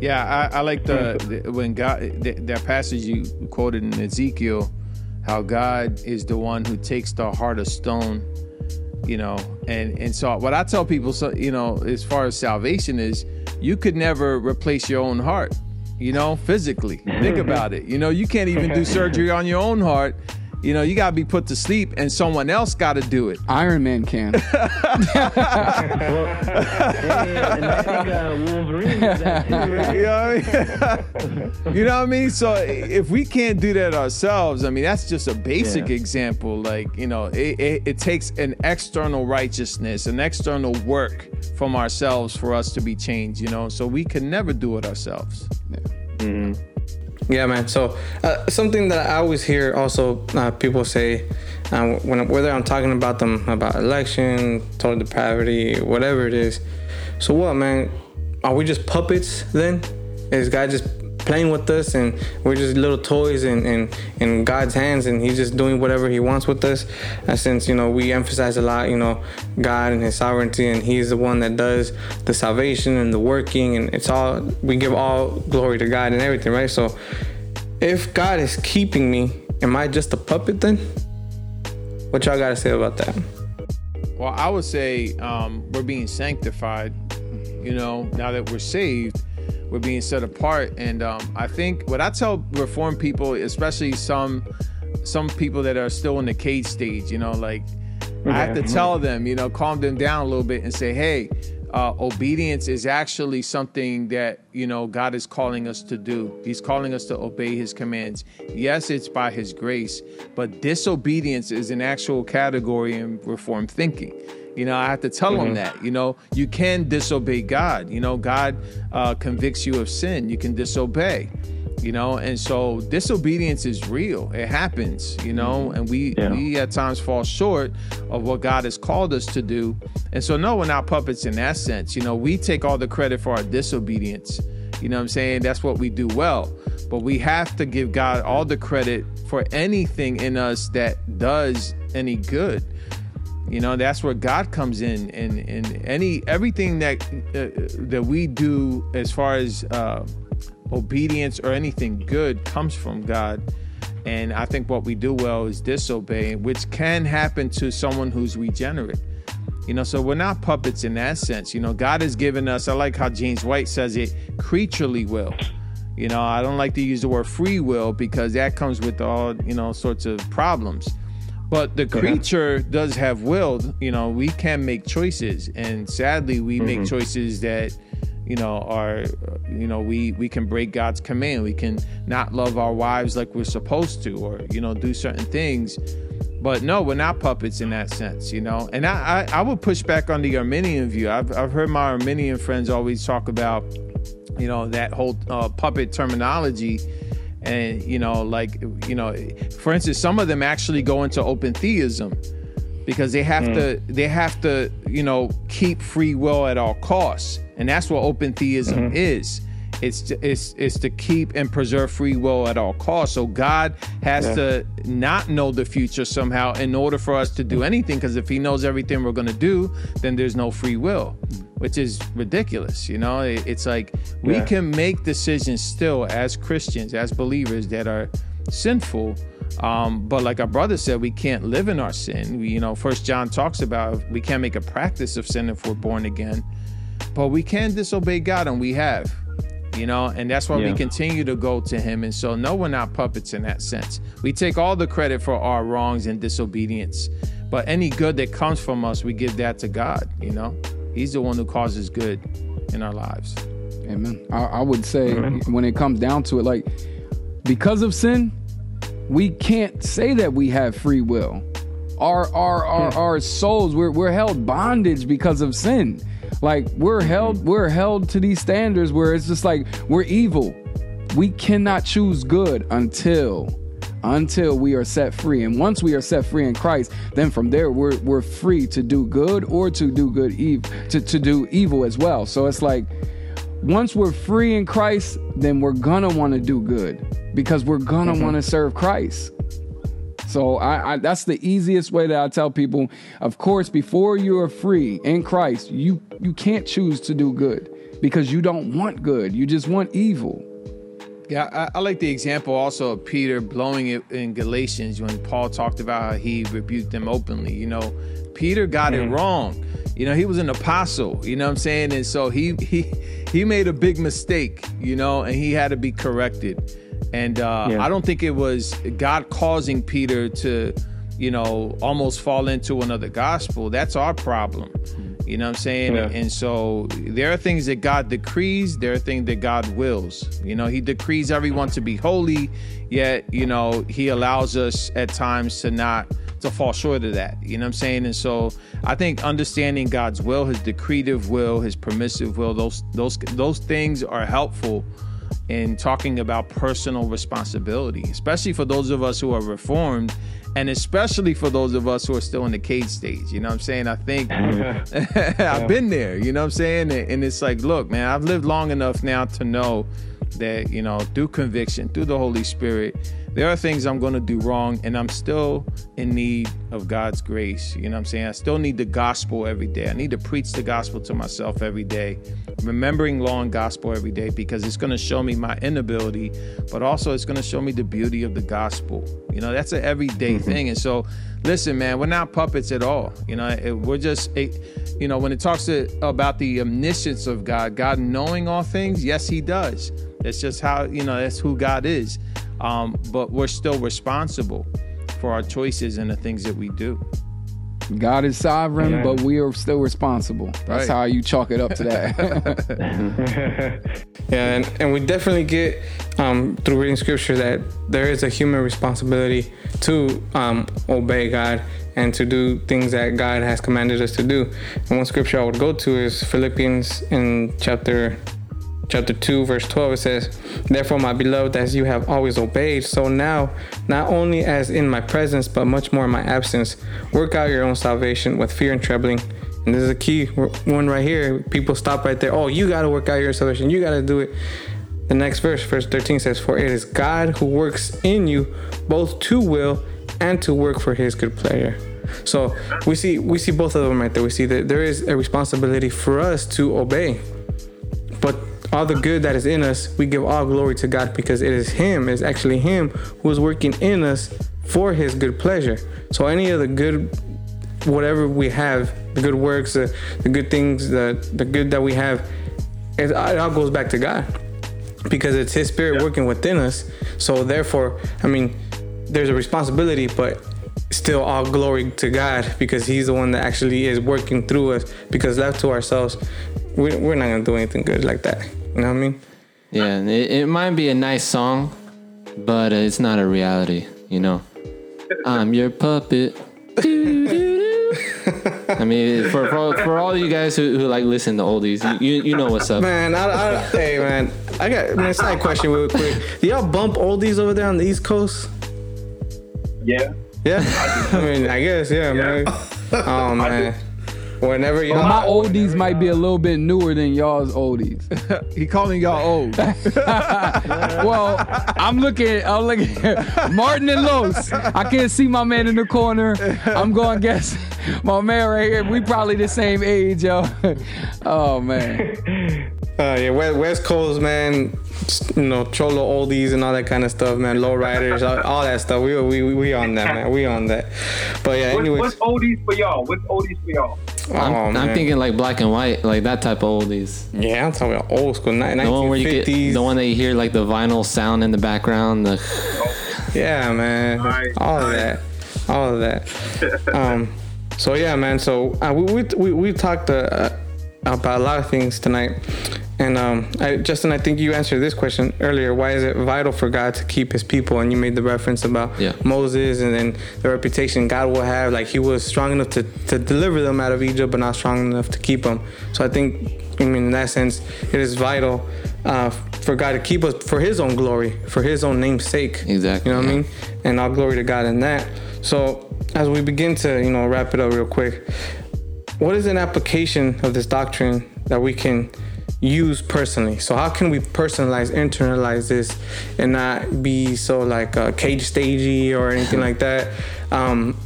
Yeah, I, I like the, the when God th- that passage you quoted in Ezekiel, how God is the one who takes the heart of stone, you know, and and so what I tell people, so you know, as far as salvation is, you could never replace your own heart, you know, physically. Think about it. You know, you can't even do surgery on your own heart. You know, you gotta be put to sleep, and someone else got to do it. Iron Man can. and I think uh, Wolverine does that too, right? You know what I mean? you know what I mean? So if we can't do that ourselves, I mean, that's just a basic Yeah. example. Like, you know, it, it, it takes an external righteousness, an external work from ourselves for us to be changed, you know? So we can never do it ourselves. Yeah, man. So uh, something that I always hear also uh, people say uh, when whether I'm talking about them about election, total depravity, whatever it is. So what, man? Are we just puppets then? Is God just playing with us and we're just little toys in, in, in God's hands and he's just doing whatever he wants with us? And since, you know, we emphasize a lot, you know, God and his sovereignty and he's the one that does the salvation and the working and it's all, we give all glory to God and everything, right? So if God is keeping me, am I just a puppet then? What y'all gotta say about that? Well, I would say um, we're being sanctified. You know, now that we're saved, we're being set apart. And um, I think what I tell reformed people, especially some some people that are still in the cage stage, you know, like I have to tell them, you know, calm them down a little bit and say, hey, uh, obedience is actually something that you know God is calling us to do. He's calling us to obey His commands. Yes, it's by His grace, but disobedience is an actual category in Reformed thinking. You know, I have to tell them that. You know, you can disobey God. You know, God uh, convicts you of sin. You can disobey you know? And so disobedience is real. It happens you know? And we Yeah. we at times fall short of what god has called us to do. And so no we're not puppets in that sense. You know we take all the credit for our disobedience. You know what i'm saying? That's what we do well. But we have to give god all the credit for anything in us that does any good you know that's where god comes in and and any everything that uh, that we do as far as uh obedience or anything good comes from God. And I think what we do well is disobey, which can happen to someone who's regenerate. You know, so we're not puppets in that sense. You know, God has given us, I like how James White says it, creaturely will. You know, I don't like to use the word free will because that comes with all, you know, sorts of problems. But the creature does have will. You know, we can make choices. And sadly, we make choices that you know are you know we we can break god's command. We can not love our wives like we're supposed to or you know do certain things. But no we're not puppets in that sense you know? And i i, I would push back on the arminian view. I've, I've heard my arminian friends always talk about you know that whole uh, puppet terminology and you know like you know for instance some of them actually go into open theism because they have hmm. to they have to you know keep free will at all costs. And that's what open theism mm-hmm. is. It's it's it's to keep and preserve free will at all costs. So God has to not know the future somehow in order for us to do anything. Because if He knows everything we're gonna do, then there's no free will, which is ridiculous. You know, it's like we Yeah. can make decisions still as Christians, as believers that are sinful. Um, but like our brother said, we can't live in our sin. We, you know, First John talks about we can't make a practice of sin if we're born again, but we can disobey God, and we have. You know, and that's why we continue to go to Him. And so, no, we're not puppets in that sense. We take all the credit for our wrongs and disobedience, but any good that comes from us, we give that to God. You know, He's the one who causes good in our lives. Amen. I, I would say when it comes down to it, like because of sin, we can't say that we have free will. Our our our, our souls, we're we're held bondage because of sin. Like we're held mm-hmm. we're held to these standards where it's just like we're evil. We cannot choose good until until we are set free. And once we are set free in Christ, then from there we're we're free to do good or to do good evil to, to do evil as well. So it's like once we're free in Christ, then we're gonna want to do good because we're gonna mm-hmm. want to serve Christ. So I, I that's the easiest way that I tell people. Of course, before you are free in Christ, you you can't choose to do good because you don't want good. You just want evil. Yeah, I, I like the example also of Peter blowing it in Galatians when Paul talked about how he rebuked them openly. You know, Peter got it wrong. You know, he was an apostle, you know what I'm saying? And so he he he made a big mistake, you know, and he had to be corrected. And uh, Yeah. I don't think it was God causing Peter to, you know, almost fall into another gospel. That's our problem. You know what I'm saying? Yeah. And so there are things that God decrees, there are things that God wills. You know, He decrees everyone to be holy, yet, you know, He allows us at times to not to fall short of that. You know what I'm saying? And so I think understanding God's will, his decretive will, his permissive will, those those those things are helpful in talking about personal responsibility, especially for those of us who are reformed and especially for those of us who are still in the cage stage. You know what I'm saying? I think I've been there, you know what I'm saying? And it's like, look, man, I've lived long enough now to know that, you know, through conviction, through the Holy Spirit, there are things I'm going to do wrong and I'm still in need of God's grace. You know what I'm saying? I still need the gospel every day. I need to preach the gospel to myself every day, remembering law and gospel every day because it's going to show me my inability, but also it's going to show me the beauty of the gospel. You know, that's an everyday mm-hmm. thing. And so, listen, man, we're not puppets at all. You know, it- we're just, it, you know, when it talks to, about the omniscience of God, God knowing all things, yes, He does. That's just how, you know, that's who God is. Um, but we're still responsible for our choices and the things that we do. God is sovereign, Yeah. but we are still responsible. That's Right. how you chalk it up to that. Yeah, and, and we definitely get um, through reading scripture that there is a human responsibility to um, obey God and to do things that God has commanded us to do. And one scripture I would go to is Philippians in chapter chapter 2 verse 12 it says therefore my beloved as you have always obeyed so now not only as in my presence but much more in my absence work out your own salvation with fear and trembling. And this is a key one right here. People stop right there. Oh you got to work out your salvation. You got to do it. The next verse verse 13 says for it is god who works in you both to will and to work for his good pleasure. So we see we see both of them right there. We see that there is a responsibility for us to obey. But all the good that is in us, we give all glory to God because it is Him, it's actually Him who is working in us for His good pleasure. So any of the good, whatever we have, the good works, the, the good things, the the good that we have, it, it all goes back to God because it's His Spirit working within us. So therefore, I mean, there's a responsibility, but still all glory to God because He's the one that actually is working through us. Because left to ourselves, we, we're not gonna do anything good like that. You know what I mean? Yeah, it, it might be a nice song, but uh, it's not a reality, you know. I'm your puppet. I mean, for, for for all you guys who, who like listen to oldies, you you know what's up. Man, I, I, hey man, I got man, side question real quick. Do y'all bump oldies over there on the East Coast? Yeah. Yeah, I mean, I guess yeah, man. Oh man, whenever y'all. But my oldies might be a little bit newer than y'all's oldies. he calling y'all old. well, I'm looking. I'm looking. Martin and Los. I can't see my man in the corner. I'm going to guess my man right here. We probably the same age, yo. Oh man. Uh, yeah, West, West Coast, man. You know, cholo oldies and all that kind of stuff, man. Low riders, all, all that stuff. We, we we on that, man. We on that. But yeah, What, anyways. what's oldies for y'all? What's oldies for y'all? I'm, oh, I'm thinking like black and white, like that type of oldies. Yeah, I'm talking about old school, ni- The one where you get the one that you hear like the vinyl sound in the background. The Yeah, man. Alright, All of that. All of that. um, so yeah, man. So uh, we, we we we talked uh, about a lot of things tonight, and um, I, Justin, I think you answered this question earlier. Why is it vital for God to keep His people? And you made the reference about Yeah. Moses, and then the reputation God will have. Like He was strong enough to to deliver them out of Egypt, but not strong enough to keep them. So I think, I mean, in that sense, it is vital. Uh, for God to keep us for His own glory, for His own name's sake. Exactly, You know what I mean? and all glory to God in that. So as we begin to, you know, wrap it up real quick, what is an application of this doctrine that we can use personally? So how can we personalize, internalize this, and not be so like uh, cage stagey or anything like that? Um,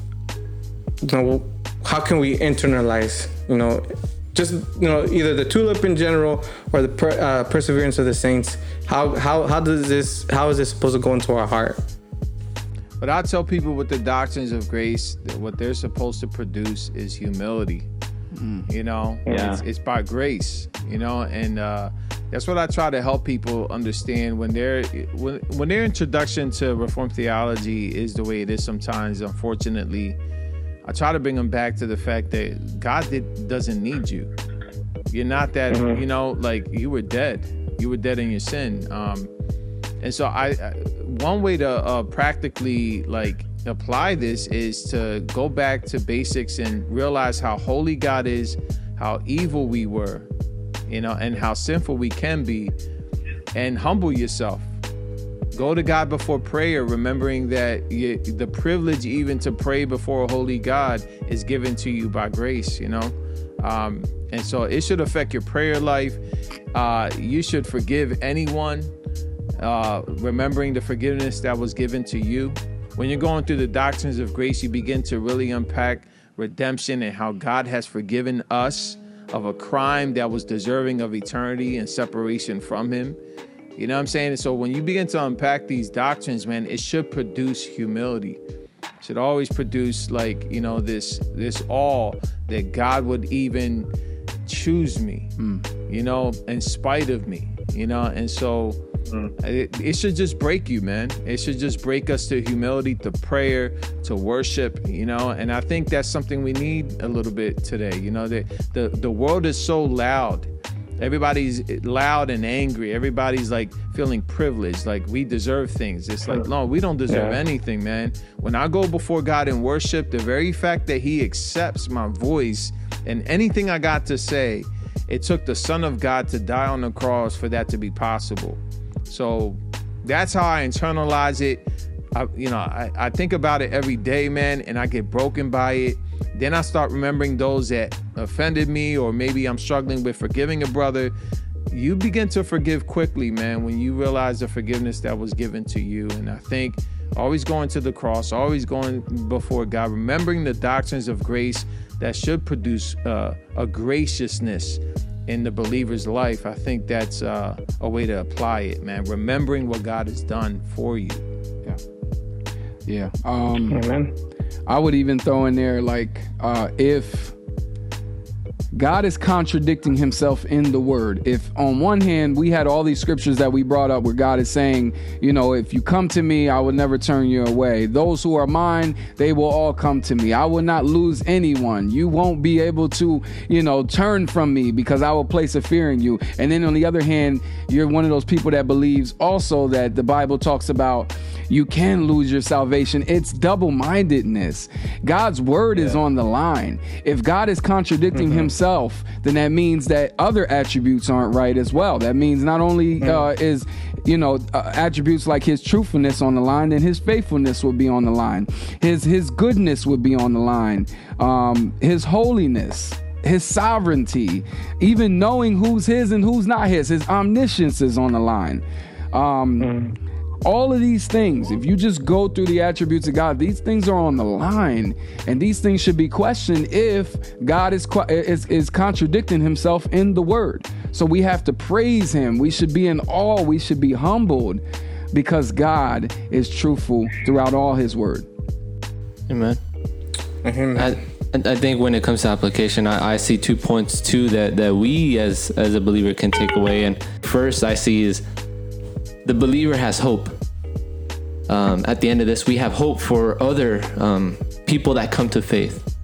you know, how can we internalize, you know, just you know, either the tulip in general or the per, uh, perseverance of the saints? How how how does this how is this supposed to go into our heart? But I tell people with the doctrines of grace that what they're supposed to produce is humility. You know, Yeah. it's, it's by grace. You know, and uh, that's what I try to help people understand when their when when their introduction to Reformed theology is the way it is. Sometimes, unfortunately, I try to bring them back to the fact that God did, doesn't need you. You're not that. You know, like you were dead. You were dead in your sin. Um, and so I, I one way to uh, practically like apply this is to go back to basics and realize how holy God is, how evil we were, you know, and how sinful we can be, and humble yourself. Go to God before prayer, remembering that you, the privilege even to pray before a holy God is given to you by grace, you know? Um, and so it should affect your prayer life. Uh, you should forgive anyone, uh, remembering the forgiveness that was given to you. When you're going through the doctrines of grace, you begin to really unpack redemption and how God has forgiven us of a crime that was deserving of eternity and separation from Him. You know what I'm saying? And so when you begin to unpack these doctrines, man, it should produce humility. It should always produce like, you know, this this awe that God would even choose me, hmm. you know, in spite of me, you know, and so Uh, it, it should just break you, man. It should just break us to humility, to prayer, to worship, you know. And I think that's something we need a little bit today. You know, that the the world is so loud. Everybody's loud and angry. Everybody's like feeling privileged, like we deserve things. It's like, no, we don't deserve Yeah. anything, man. When I go before God and worship, the very fact that He accepts my voice and anything I got to say, it took the Son of God to die on the cross for that to be possible. So that's how I internalize it. I, you know, I, I think about it every day, man, and I get broken by it. Then I start remembering those that offended me, or maybe I'm struggling with forgiving a brother. You begin to forgive quickly, man, when you realize the forgiveness that was given to you. And I think always going to the cross, always going before God, remembering the doctrines of grace that should produce uh, a graciousness in the believer's life. I think that's uh, a way to apply it, man. Remembering what God has done for you. Yeah. Yeah. Um, Amen. I would even throw in there like uh, if God is contradicting himself in the word. If on one hand we had all these scriptures that we brought up where God is saying, you know, if you come to me, I will never turn you away. Those who are mine, they will all come to me. I will not lose anyone. You won't be able to, you know, turn from me because I will place a fear in you. And then on the other hand, you're one of those people that believes also that the Bible talks about you can lose your salvation. It's double mindedness. God's word is on the line. If God is contradicting mm-hmm. himself, then that means that other attributes aren't right as well. That means not only uh, is, you know, uh, attributes like his truthfulness on the line, then his faithfulness would be on the line. His his goodness would be on the line. Um, his holiness his sovereignty, even knowing who's his and who's not his. His omniscience is on the line. Um, all of these things, if you just go through the attributes of God, these things are on the line, and these things should be questioned if God is is, is contradicting Himself in the Word. So we have to praise Him. We should be in awe. We should be humbled because God is truthful throughout all His Word. Amen. I, I think when it comes to application, I, I see two points too that, that we as as a believer can take away. And first, I see is the believer has hope. Um, at the end of this, we have hope for other um, people that come to faith,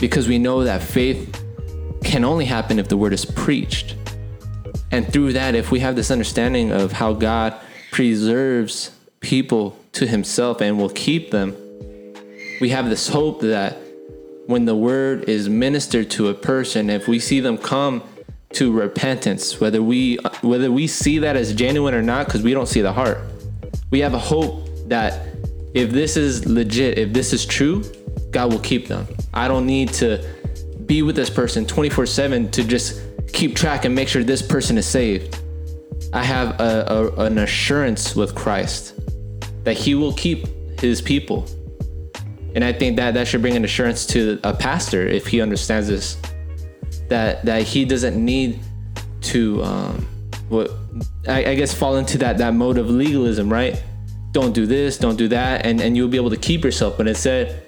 because we know that faith can only happen if the word is preached. And through that, if we have this understanding of how God preserves people to Himself and will keep them, we have this hope that when the word is ministered to a person, if we see them come to repentance, whether we whether we see that as genuine or not, because we don't see the heart, we have a hope that if this is legit, if this is true, God will keep them. I don't need to be with this person 24/7 to just keep track and make sure this person is saved. I have a, a, an assurance with Christ that He will keep His people. And I think that that should bring an assurance to a pastor if he understands this, that that he doesn't need to, um, what I, I guess, fall into that that mode of legalism, right? Don't do this, don't do that, and and you'll be able to keep yourself. But instead,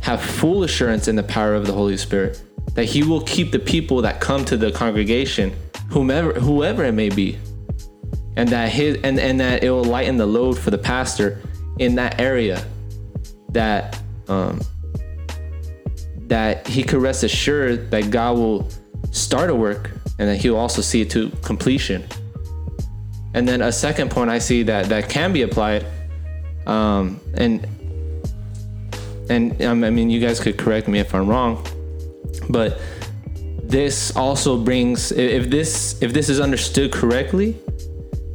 have full assurance in the power of the Holy Spirit that He will keep the people that come to the congregation, whomever whoever it may be, and that his and and that it will lighten the load for the pastor in that area that um, that he could rest assured that God will start a work and that he'll also see it to completion. And then a second point I see that that can be applied, um, and and um, I mean you guys could correct me if I'm wrong, but this also brings if this if this is understood correctly,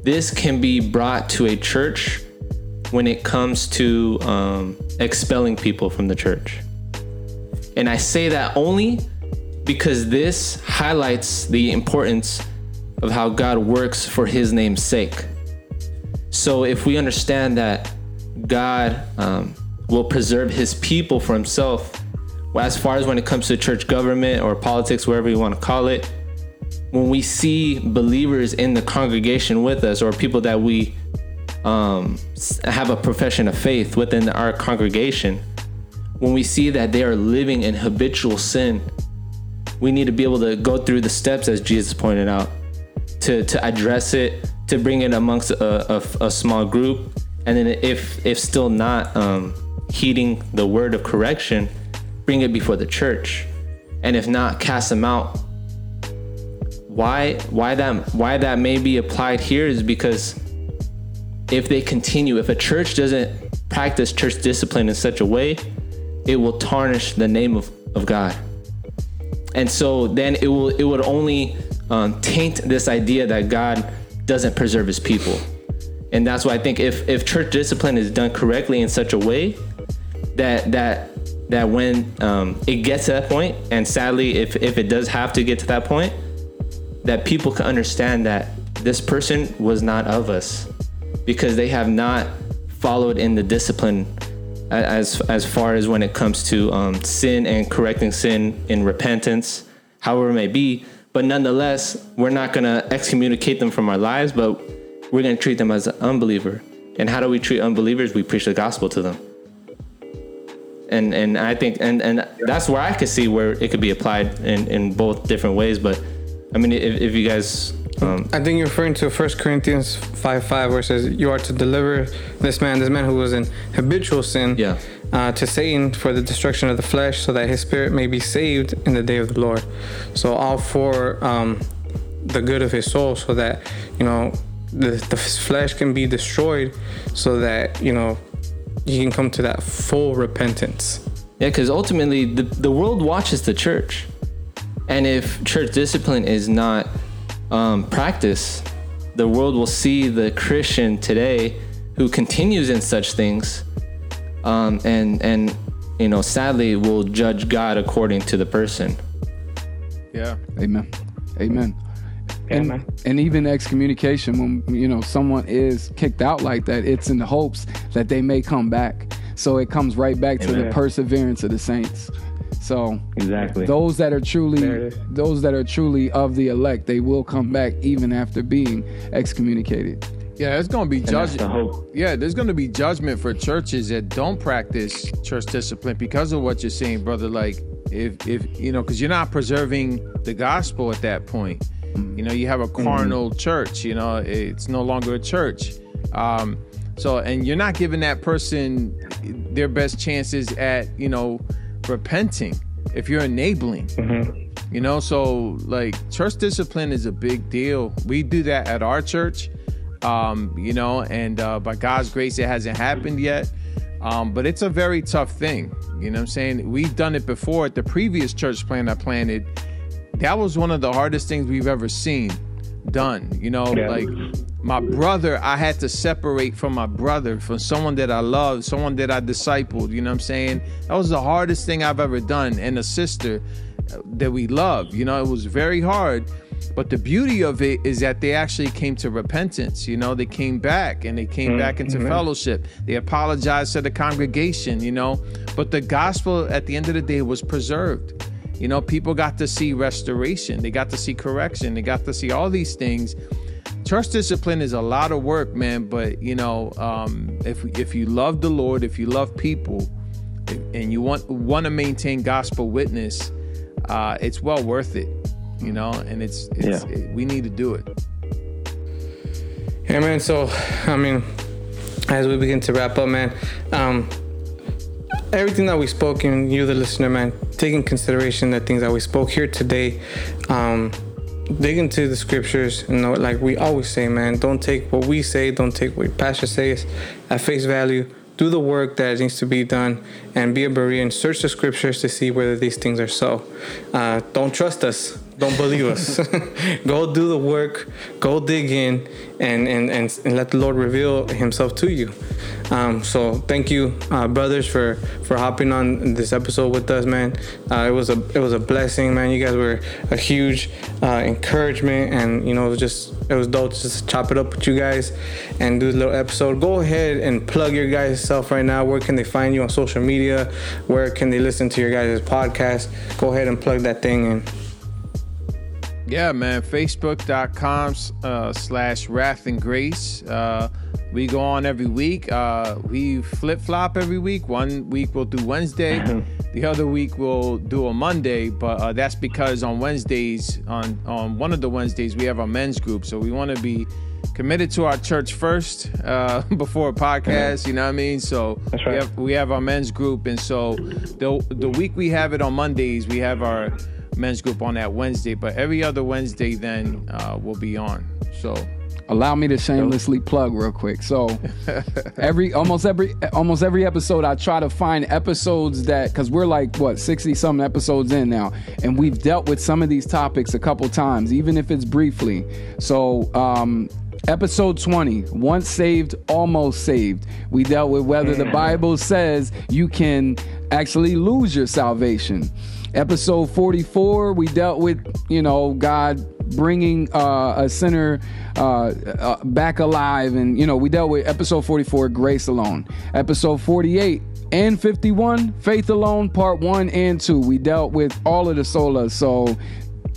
this can be brought to a church when it comes to um, expelling people from the church. And I say that only because this highlights the importance of how God works for his name's sake. So if we understand that God um, will preserve his people for himself, well, as far as when it comes to church government or politics, wherever you want to call it, when we see believers in the congregation with us or people that we um, have a profession of faith within our congregation, when we see that they are living in habitual sin, we need to be able to go through the steps as Jesus pointed out to, to address it, to bring it amongst a, a, a small group, and then if if still not um, heeding the word of correction, bring it before the church, and if not, cast them out. Why why that why that may be applied here is because if they continue, if a church doesn't practice church discipline in such a way, it will tarnish the name of, of God. And so then it will it would only um, taint this idea that God doesn't preserve his people. And that's why I think if, if church discipline is done correctly in such a way that that that when um, it gets to that point, and sadly if, if it does have to get to that point, that people can understand that this person was not of us because they have not followed in the discipline as as far as when it comes to um, sin and correcting sin in repentance, however it may be. But nonetheless, we're not gonna excommunicate them from our lives, but we're gonna treat them as an unbeliever. And how do we treat unbelievers? We preach the gospel to them. And and I think and and that's where I could see where it could be applied in in both different ways. But I mean, if, if you guys um, I think you're referring to 1 Corinthians 5 5, where it says, You are to deliver this man, this man who was in habitual sin, Yeah. uh, to Satan for the destruction of the flesh, so that his spirit may be saved in the day of the Lord. So, all for um, the good of his soul, so that, you know, the, the flesh can be destroyed, so that, you know, you can come to that full repentance. Yeah, because ultimately the, the world watches the church. And if church discipline is not um, practiced, the world will see the Christian today who continues in such things um, and, and, you know, sadly will judge God according to the person. Yeah. Amen. Amen. Yeah, and, man. and even excommunication when you know someone is kicked out like that it's in the hopes that they may come back so it comes right back to the perseverance of the saints so Exactly. those that are truly There it is. those that are truly of the elect they will come back even after being excommunicated Yeah, it's gonna be And that's the judgment. Yeah, there's gonna be judgment for churches that don't practice church discipline because of what you're saying, brother. Like, if if you know, because you're not preserving the gospel at that point. You know, you have a carnal church. You know, it's no longer a church. Um, so, and you're not giving that person their best chances at you know repenting if you're enabling. You know, so like church discipline is a big deal. We do that at our church, um, you know, and uh, by God's grace, it hasn't happened yet. Um, but it's a very tough thing. You know what I'm saying? We've done it before at the previous church plant I planted. That was one of the hardest things we've ever seen done. You know, Yeah. like my brother, I had to separate from my brother, from someone that I loved, someone that I discipled. You know what I'm saying? That was the hardest thing I've ever done. And a sister uh, that we love. You know, it was very hard. But the beauty of it is that they actually came to repentance. You know, they came back and they came back into fellowship. They apologized to the congregation, you know. But the gospel at the end of the day was preserved. You know, people got to see restoration, they got to see correction, they got to see all these things. Church discipline is a lot of work, man. But you know, um, if if you love the Lord, if you love people, and you want want to maintain gospel witness, uh, it's well worth it. You know, and it's, it's Yeah. it- we need to do it. Yeah, man. So, I mean, as we begin to wrap up, man, um, everything that we spoke, and you, the listener, man, take in consideration the things that we spoke here today. Um, dig into the scriptures. You know, like we always say, man, don't take what we say, don't take what pastor says at face value. Do the work that needs to be done and be a Berean. Search the scriptures to see whether these things are so. Uh, don't trust us. Don't believe us. go do the work. Go dig in and, and, and, and let the Lord reveal Himself to you. Um, so thank you, uh, brothers, for for hopping on this episode with us, man. Uh, it was a it was a blessing, man. You guys were a huge uh, encouragement, and you know it was just it was dope to just chop it up with you guys and do this little episode. Go ahead and plug your guys' self right now. Where can they find you on social media? Where can they listen to your guys' podcast? Go ahead and plug that thing in. Yeah, man. Facebook.com uh, slash Wrath and Grace. Uh, we go on every week. Uh, we flip flop every week. One week we'll do Wednesday. the other week we'll do a Monday. But uh, that's because on Wednesdays, on on one of the Wednesdays, we have our men's group. So we want to be committed to our church first uh, before a podcast. You know what I mean? So That's we have we have our men's group, and so the the week we have it on Mondays, we have our men's group on that Wednesday. But every other Wednesday, then uh, we'll be on. So allow me to shamelessly plug real quick so every almost every almost every episode i try to find episodes that because we're like what 60 some episodes in now and we've dealt with some of these topics a couple times even if it's briefly so um Episode 20, once saved, almost saved. We dealt with whether the Bible says you can actually lose your salvation. Episode 44, we dealt with, you know, God bringing uh, a sinner uh, uh, back alive. And, you know, we dealt with episode 44, grace alone. Episode 48, and 51, Faith Alone, Part 1 and 2. We dealt with all of the solas. So,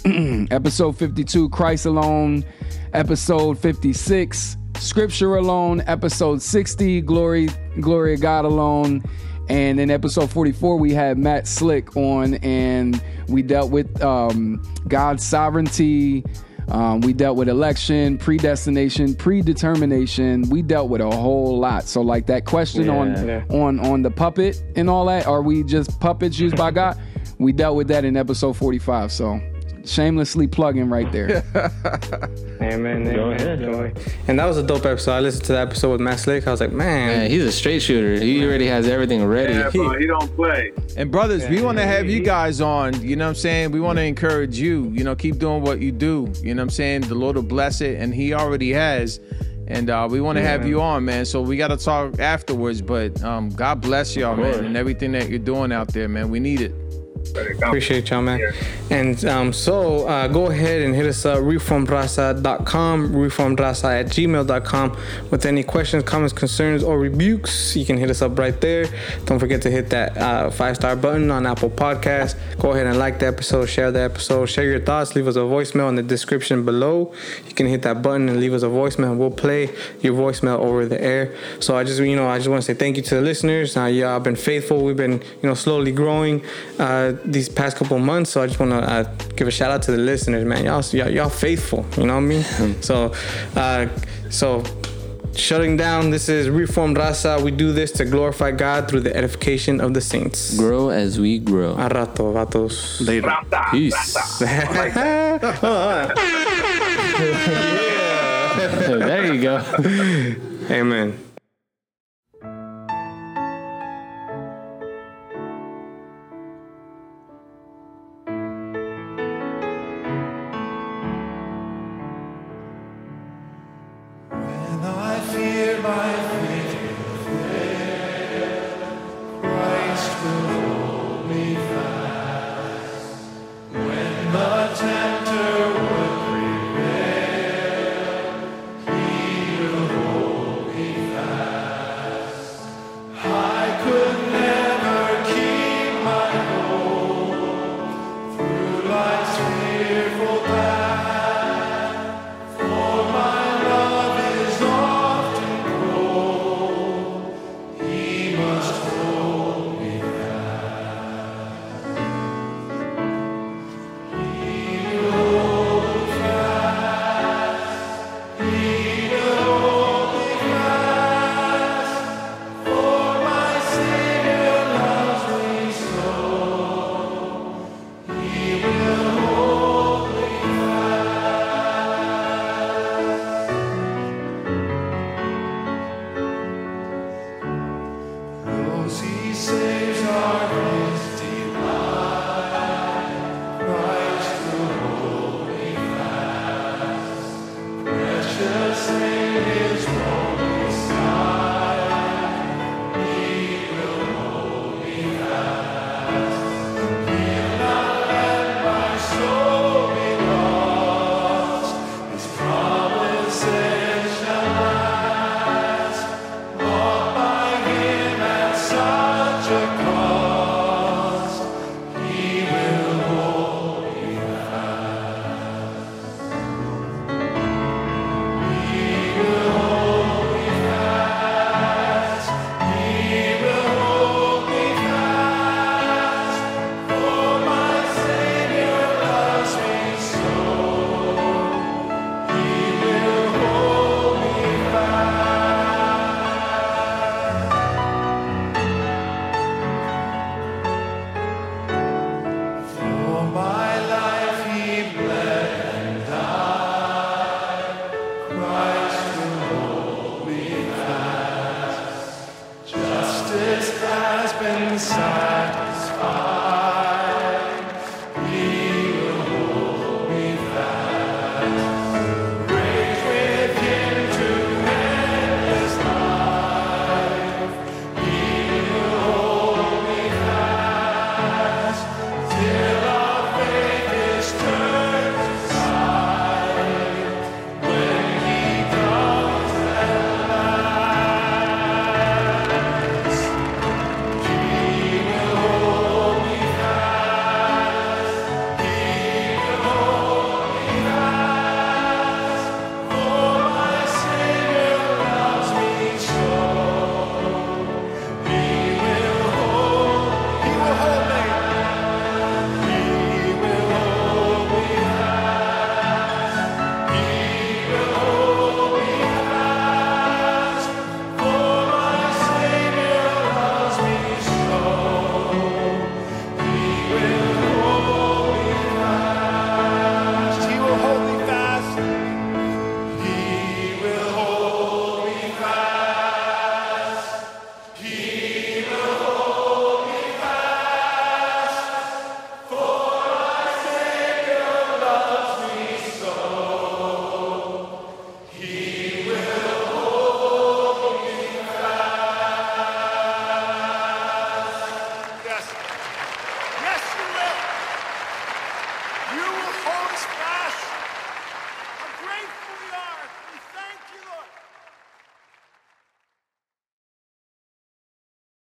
episode 52, Christ Alone. Episode 56, Scripture Alone. Episode 60, Glory, Glory of God Alone. And in episode 44, we had Matt Slick on, and we dealt with um, God's sovereignty. Um, we dealt with election, predestination, predetermination. We dealt with a whole lot. So, like that question on Yeah. on on the puppet and all that, are we just puppets used by God? We dealt with that in episode 45. So, shamelessly plugging right there. Amen. Go amen. ahead. Go. And that was a dope episode. I listened to that episode with Matt Slick. I was like, man, Man, he's a straight shooter. He already has everything ready. Yeah, bro, he don't play. And brothers, we want to have you guys on. You know what I'm saying? We want to encourage you. You know, keep doing what you do. You know what I'm saying? The Lord will bless it, and He already has. And uh, we want to have you on, man. So we got to talk afterwards. But um, God bless y'all, man, and everything that you're doing out there, man. We need it. Appreciate y'all, man. And um, so uh, go ahead and hit us up, reformedraza.com, reformdrasa at gmail.com with any questions, comments, concerns, or rebukes. You can hit us up right there. Don't forget to hit that uh, five star button on Apple Podcasts. Go ahead and like the episode, share the episode, share your thoughts, leave us a voicemail in the description below. You can hit that button and leave us a voicemail. and We'll play your voicemail over the air. So I just, you know, I just want to say thank you to the listeners. Uh, y'all been faithful. We've been, you know, slowly growing uh, these past couple months. So I just want to uh, give a shout out to the listeners, man. Y'all, y'all, y'all faithful. You know what I mean? so, uh, so shutting down. This is Reformed Raza. We do this to glorify God through the edification of the saints. Grow as we grow. A rato, vatos. Later. Rasta, Peace. Rasta. there you go. Amen.